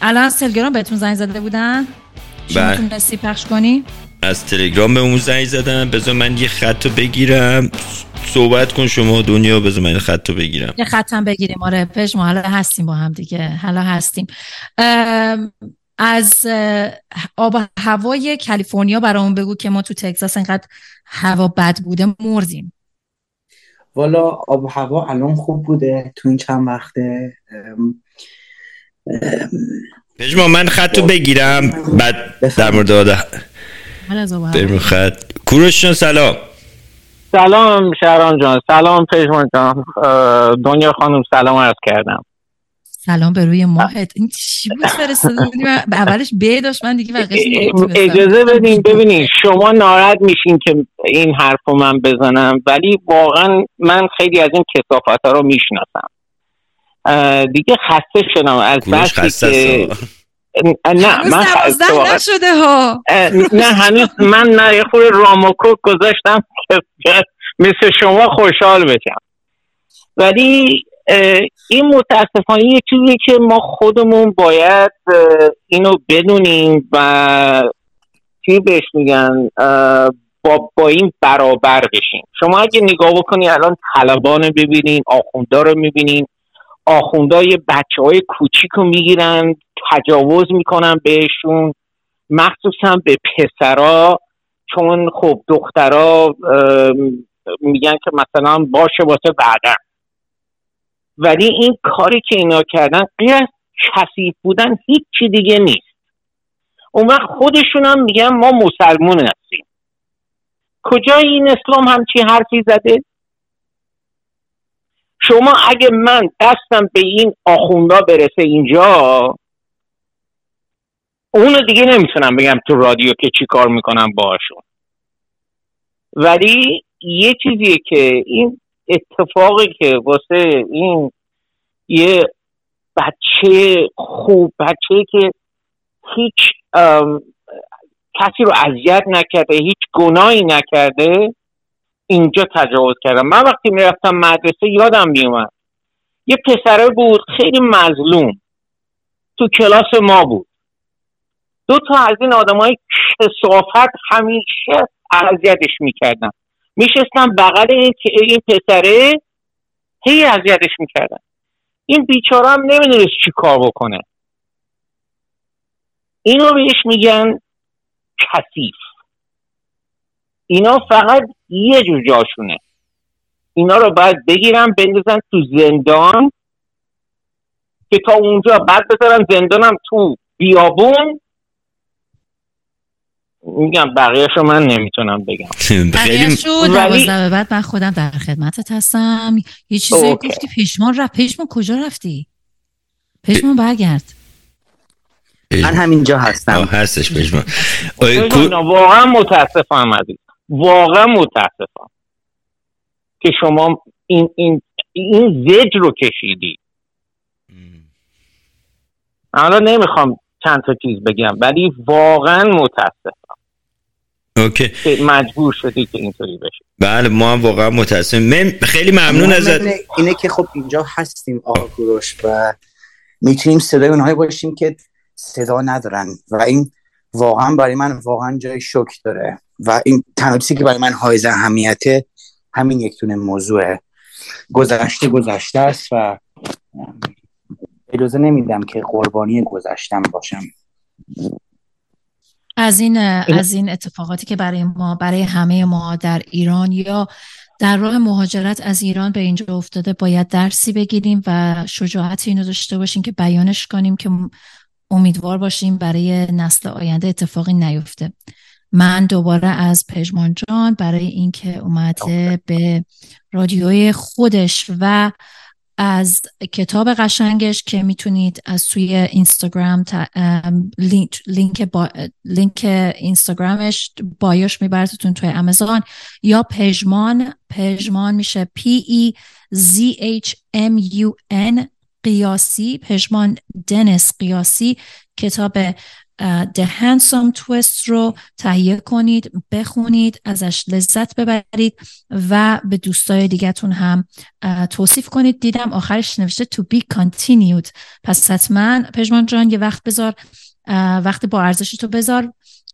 الان از تلگرام بهتون زنگ زده بودن. شما بله. تونستی پخش کنی؟ از تلگرام به اون زنگ زدن. بذار من یه خط رو بگیرم. صحبت کن شما دنیا بذار من خط رو بگیرم. یه خطم بگیریم. آره پش ما حالا هستیم با هم دیگه. حالا هستیم. از آب هوای کالیفرنیا برامون بگو که ما تو تگزاس انقدر هوا بد بوده مردیم. والا آب و هوا الان خوب بوده تو این چند وقته. پژما من خط بگیرم بعد در مورد آده بریم خط. کوروش سلام. سلام شهران جان. سلام پژمان جان. دنیا خانم سلام عرض کردم. سلام به روی ماهت. این چی بود فرستاده بودیم اولش به داشت من دیگه اجازه بدین ببینین شما ناراحت میشین که این حرف رو من بزنم ولی واقعا من خیلی از این کسافت ها رو می‌شناسم. دیگه خسته شدم. از بسی که نه من نشده ها. نه هنوز من نه یه خود راموکو گذاشتم که مثل شما خوشحال بشم. ولی این متاسفانه یه چیزی که ما خودمون باید اینو بدونیم و چی بهش میگن با, با این برابر بشیم. شما اگه نگاه بکنی الان طلبان ببینین آخوندا رو می‌بینین آخوندا یه بچه های کوچیک رو می‌گیرن تجاوز می‌کنن بهشون مخصوصا به پسرا چون خب دخترا میگن که مثلا باشه واسه بعدا. ولی این کاری که اینا کردن غیر از کثیف بودن هیچی دیگه نیست. اون وقت خودشون هم میگن ما مسلمون هستیم. کجا این اسلام همچی حرفی زده؟ شما اگه من دستم به این آخوندا برسه اینجا اونو دیگه نمی‌تونم بگم تو رادیو که چی کار می‌کنم باشون ولی یه چیزیه که این اتفاقی که واسه این یه بچه خوب بچه که هیچ کسی رو اذیت نکرده هیچ گناهی نکرده اینجا تجاوز کردم. من وقتی می‌رفتم مدرسه یادم میومد یه پسره بود خیلی مظلوم. تو کلاس ما بود. دو تا از این آدم های کسافت همیشه اذیتش می‌کردن. میشستم بغل این, این پسره هی اذیتش می‌کردن این بیچاره هم نمی‌دونست چی کار بکنه. اینو بهش میگن کثیف. اینا فقط یه جور جاشونه. اینا رو باید بگیرن بندازن تو زندان که تا اونجا بعد بذارن زندانم تو بیابون. میگم بقیهشو من نمی‌تونم بگم. خیلی ولی بعد من خودم در خدمتت هستم. یه چیزی گفتی پیشمان رفت. پیشمان کجا رفتی؟ پیشمان برگرد. من همینجا هستم. هستش پیشمان واقعا متاسفم عزیز. واقعا متاسفم که شما این این این زج رو کشیدی. حالا نمی‌خوام چند تا چیز بگم ولی واقعا متاسفم. اوکی. مجبور شدی که اینطوری بشه. بله ما هم واقعا متاسفم من خیلی ممنون ازت. اینه که خب اینجا هستیم آقا کوروش و می‌تونیم صدای اونهایی باشیم که صدا ندارن. و این واقعا برای من واقعا جای شک داره. و این تنها که برای من های اهمیته همین یک تونه موضوعه گذشته گذشته است و اجازه نمیدم که قربانی گذشتم باشم. از این از این اتفاقاتی که برای ما برای همه ما در ایران یا در راه مهاجرت از ایران به اینجا افتاده باید درسی بگیریم و شجاعت اینو داشته باشیم که بیانش کنیم که امیدوار باشیم برای نسل آینده اتفاقی نیفته. من دوباره از پژمان جان برای اینکه اومده به رادیوی خودش و از کتاب قشنگش که می‌تونید از توی اینستاگرام لینک لینک, با لینک اینستاگرامش بایوش میبرتتون توی امازون یا پژمان پژمان میشه P E Z H M U N قیاسی پژمان دنس قیاسی کتاب The Handsome Twist رو تهیه کنید بخونید ازش لذت ببرید و به دوستای دیگهتون هم توصیف کنید. دیدم آخرش نوشته to be continued. پس حتما پژمان جان یه وقت بذار وقت با ارزشی تو بذار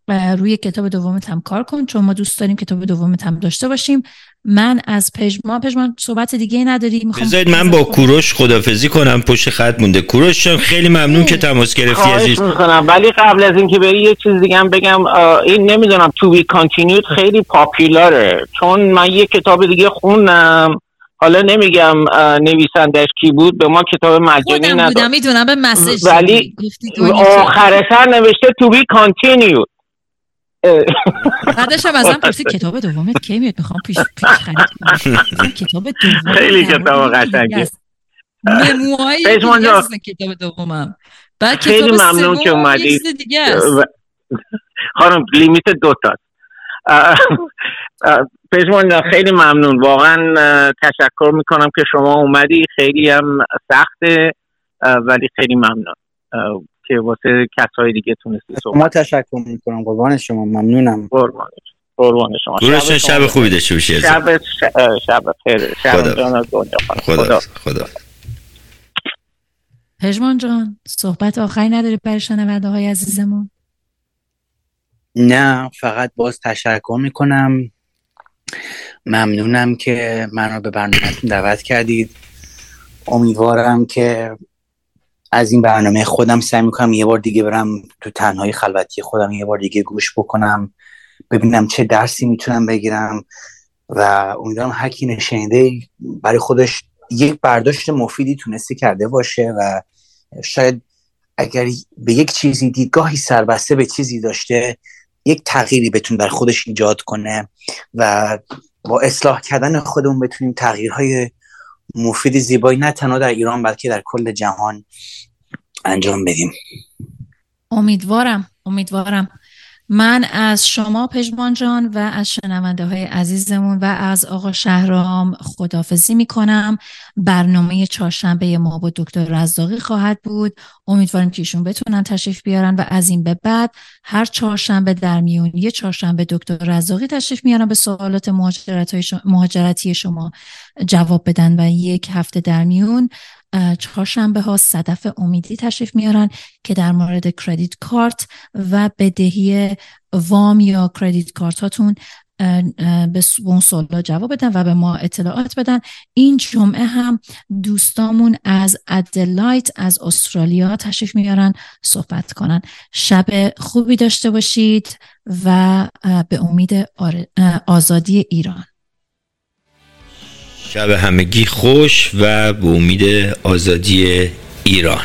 روی کتاب دومت هم کار کن چون ما دوست داریم کتاب دومت هم داشته باشیم. من از پژمان پژمان صحبت دیگه نداری می‌خوام بذارید من با کوروش خدافزی کنم. پشت خط مونده. کوروش خیلی ممنون که تماس گرفتی عزیز. ولی قبل از اینکه بری یه چیز دیگه هم بگم. این نمی‌دونم تو بی کانتینیوت خیلی پاپولاره چون من یه کتاب دیگه خوندم. حالا نمیگم نویسندش کی بود. به ما کتاب مجانی نداد. می‌دونم به مسیج ولی آخر سر نوشته تو بی کانتینیوت بعدش هم ازم پرسی کتاب دومت کی میاد؟ می‌خوام پیش پیش خرید کتاب دوم خیلی کتاب قشنگه مموهای کتاب دومم. بعد خیلی ممنون که اومدی. خانم لیمیت دو تا پژمان خیلی ممنون. واقعا تشکر می‌کنم که شما اومدی. خیلی هم سخته ولی خیلی ممنون. که واسه کسای دیگه تونستی صحبت ما تشکر می‌کنم. قربان شما. ممنونم. قربان قربان شما. گروشن شب خوبی داشته باشی شب شب خیر. شب خدا خدا خدا پژمان جان صحبت آخری نداری برای شنونده های عزیزمون؟ نه فقط باز تشکر می‌کنم. ممنونم که منو به برنامهتون دعوت کردید. امیدوارم که از این برنامه خودم سعی می‌کنم یه بار دیگه برم تو تنهایی خلوتی خودم یه بار دیگه گوش بکنم ببینم چه درسی می‌تونم بگیرم و امیدوارم هر کی نشینده برای خودش یک برداشت مفیدی تونسته کرده باشه و شاید اگر به یک چیزی دیدگاهی سربسته به چیزی داشته یک تغییری بتون بر خودش ایجاد کنه و با اصلاح کردن خودمون بتونیم تغییرهای مفید زیبایی نه تنها در ایران بلکه در کل جهان انجام بدیم. امیدوارم امیدوارم. من از شما پژمان جان و از شنونده های عزیزمون و از آقا شهرام خدافزی می کنم برنامه چهارشنبه ما با دکتر رزاقی خواهد بود. امیدوارم که ایشون بتونن تشریف بیارن و از این به بعد هر چهارشنبه در یه چهارشنبه دکتر رزاقی تشریف میارن به سوالات مهاجرتی شما جواب بدن و یک هفته در میون. چهارشنبه ها صدف امیدی تشریف میارن که در مورد کردیت کارت و بدهی وام یا کردیت کارت هاتون به اون سوالا جواب بدن و به ما اطلاعات بدن. این جمعه هم دوستامون از ادلایت از استرالیا تشریف میارن صحبت کنن. شب خوبی داشته باشید و به امید آزادی ایران. شب همگی خوش و به امید آزادی ایران.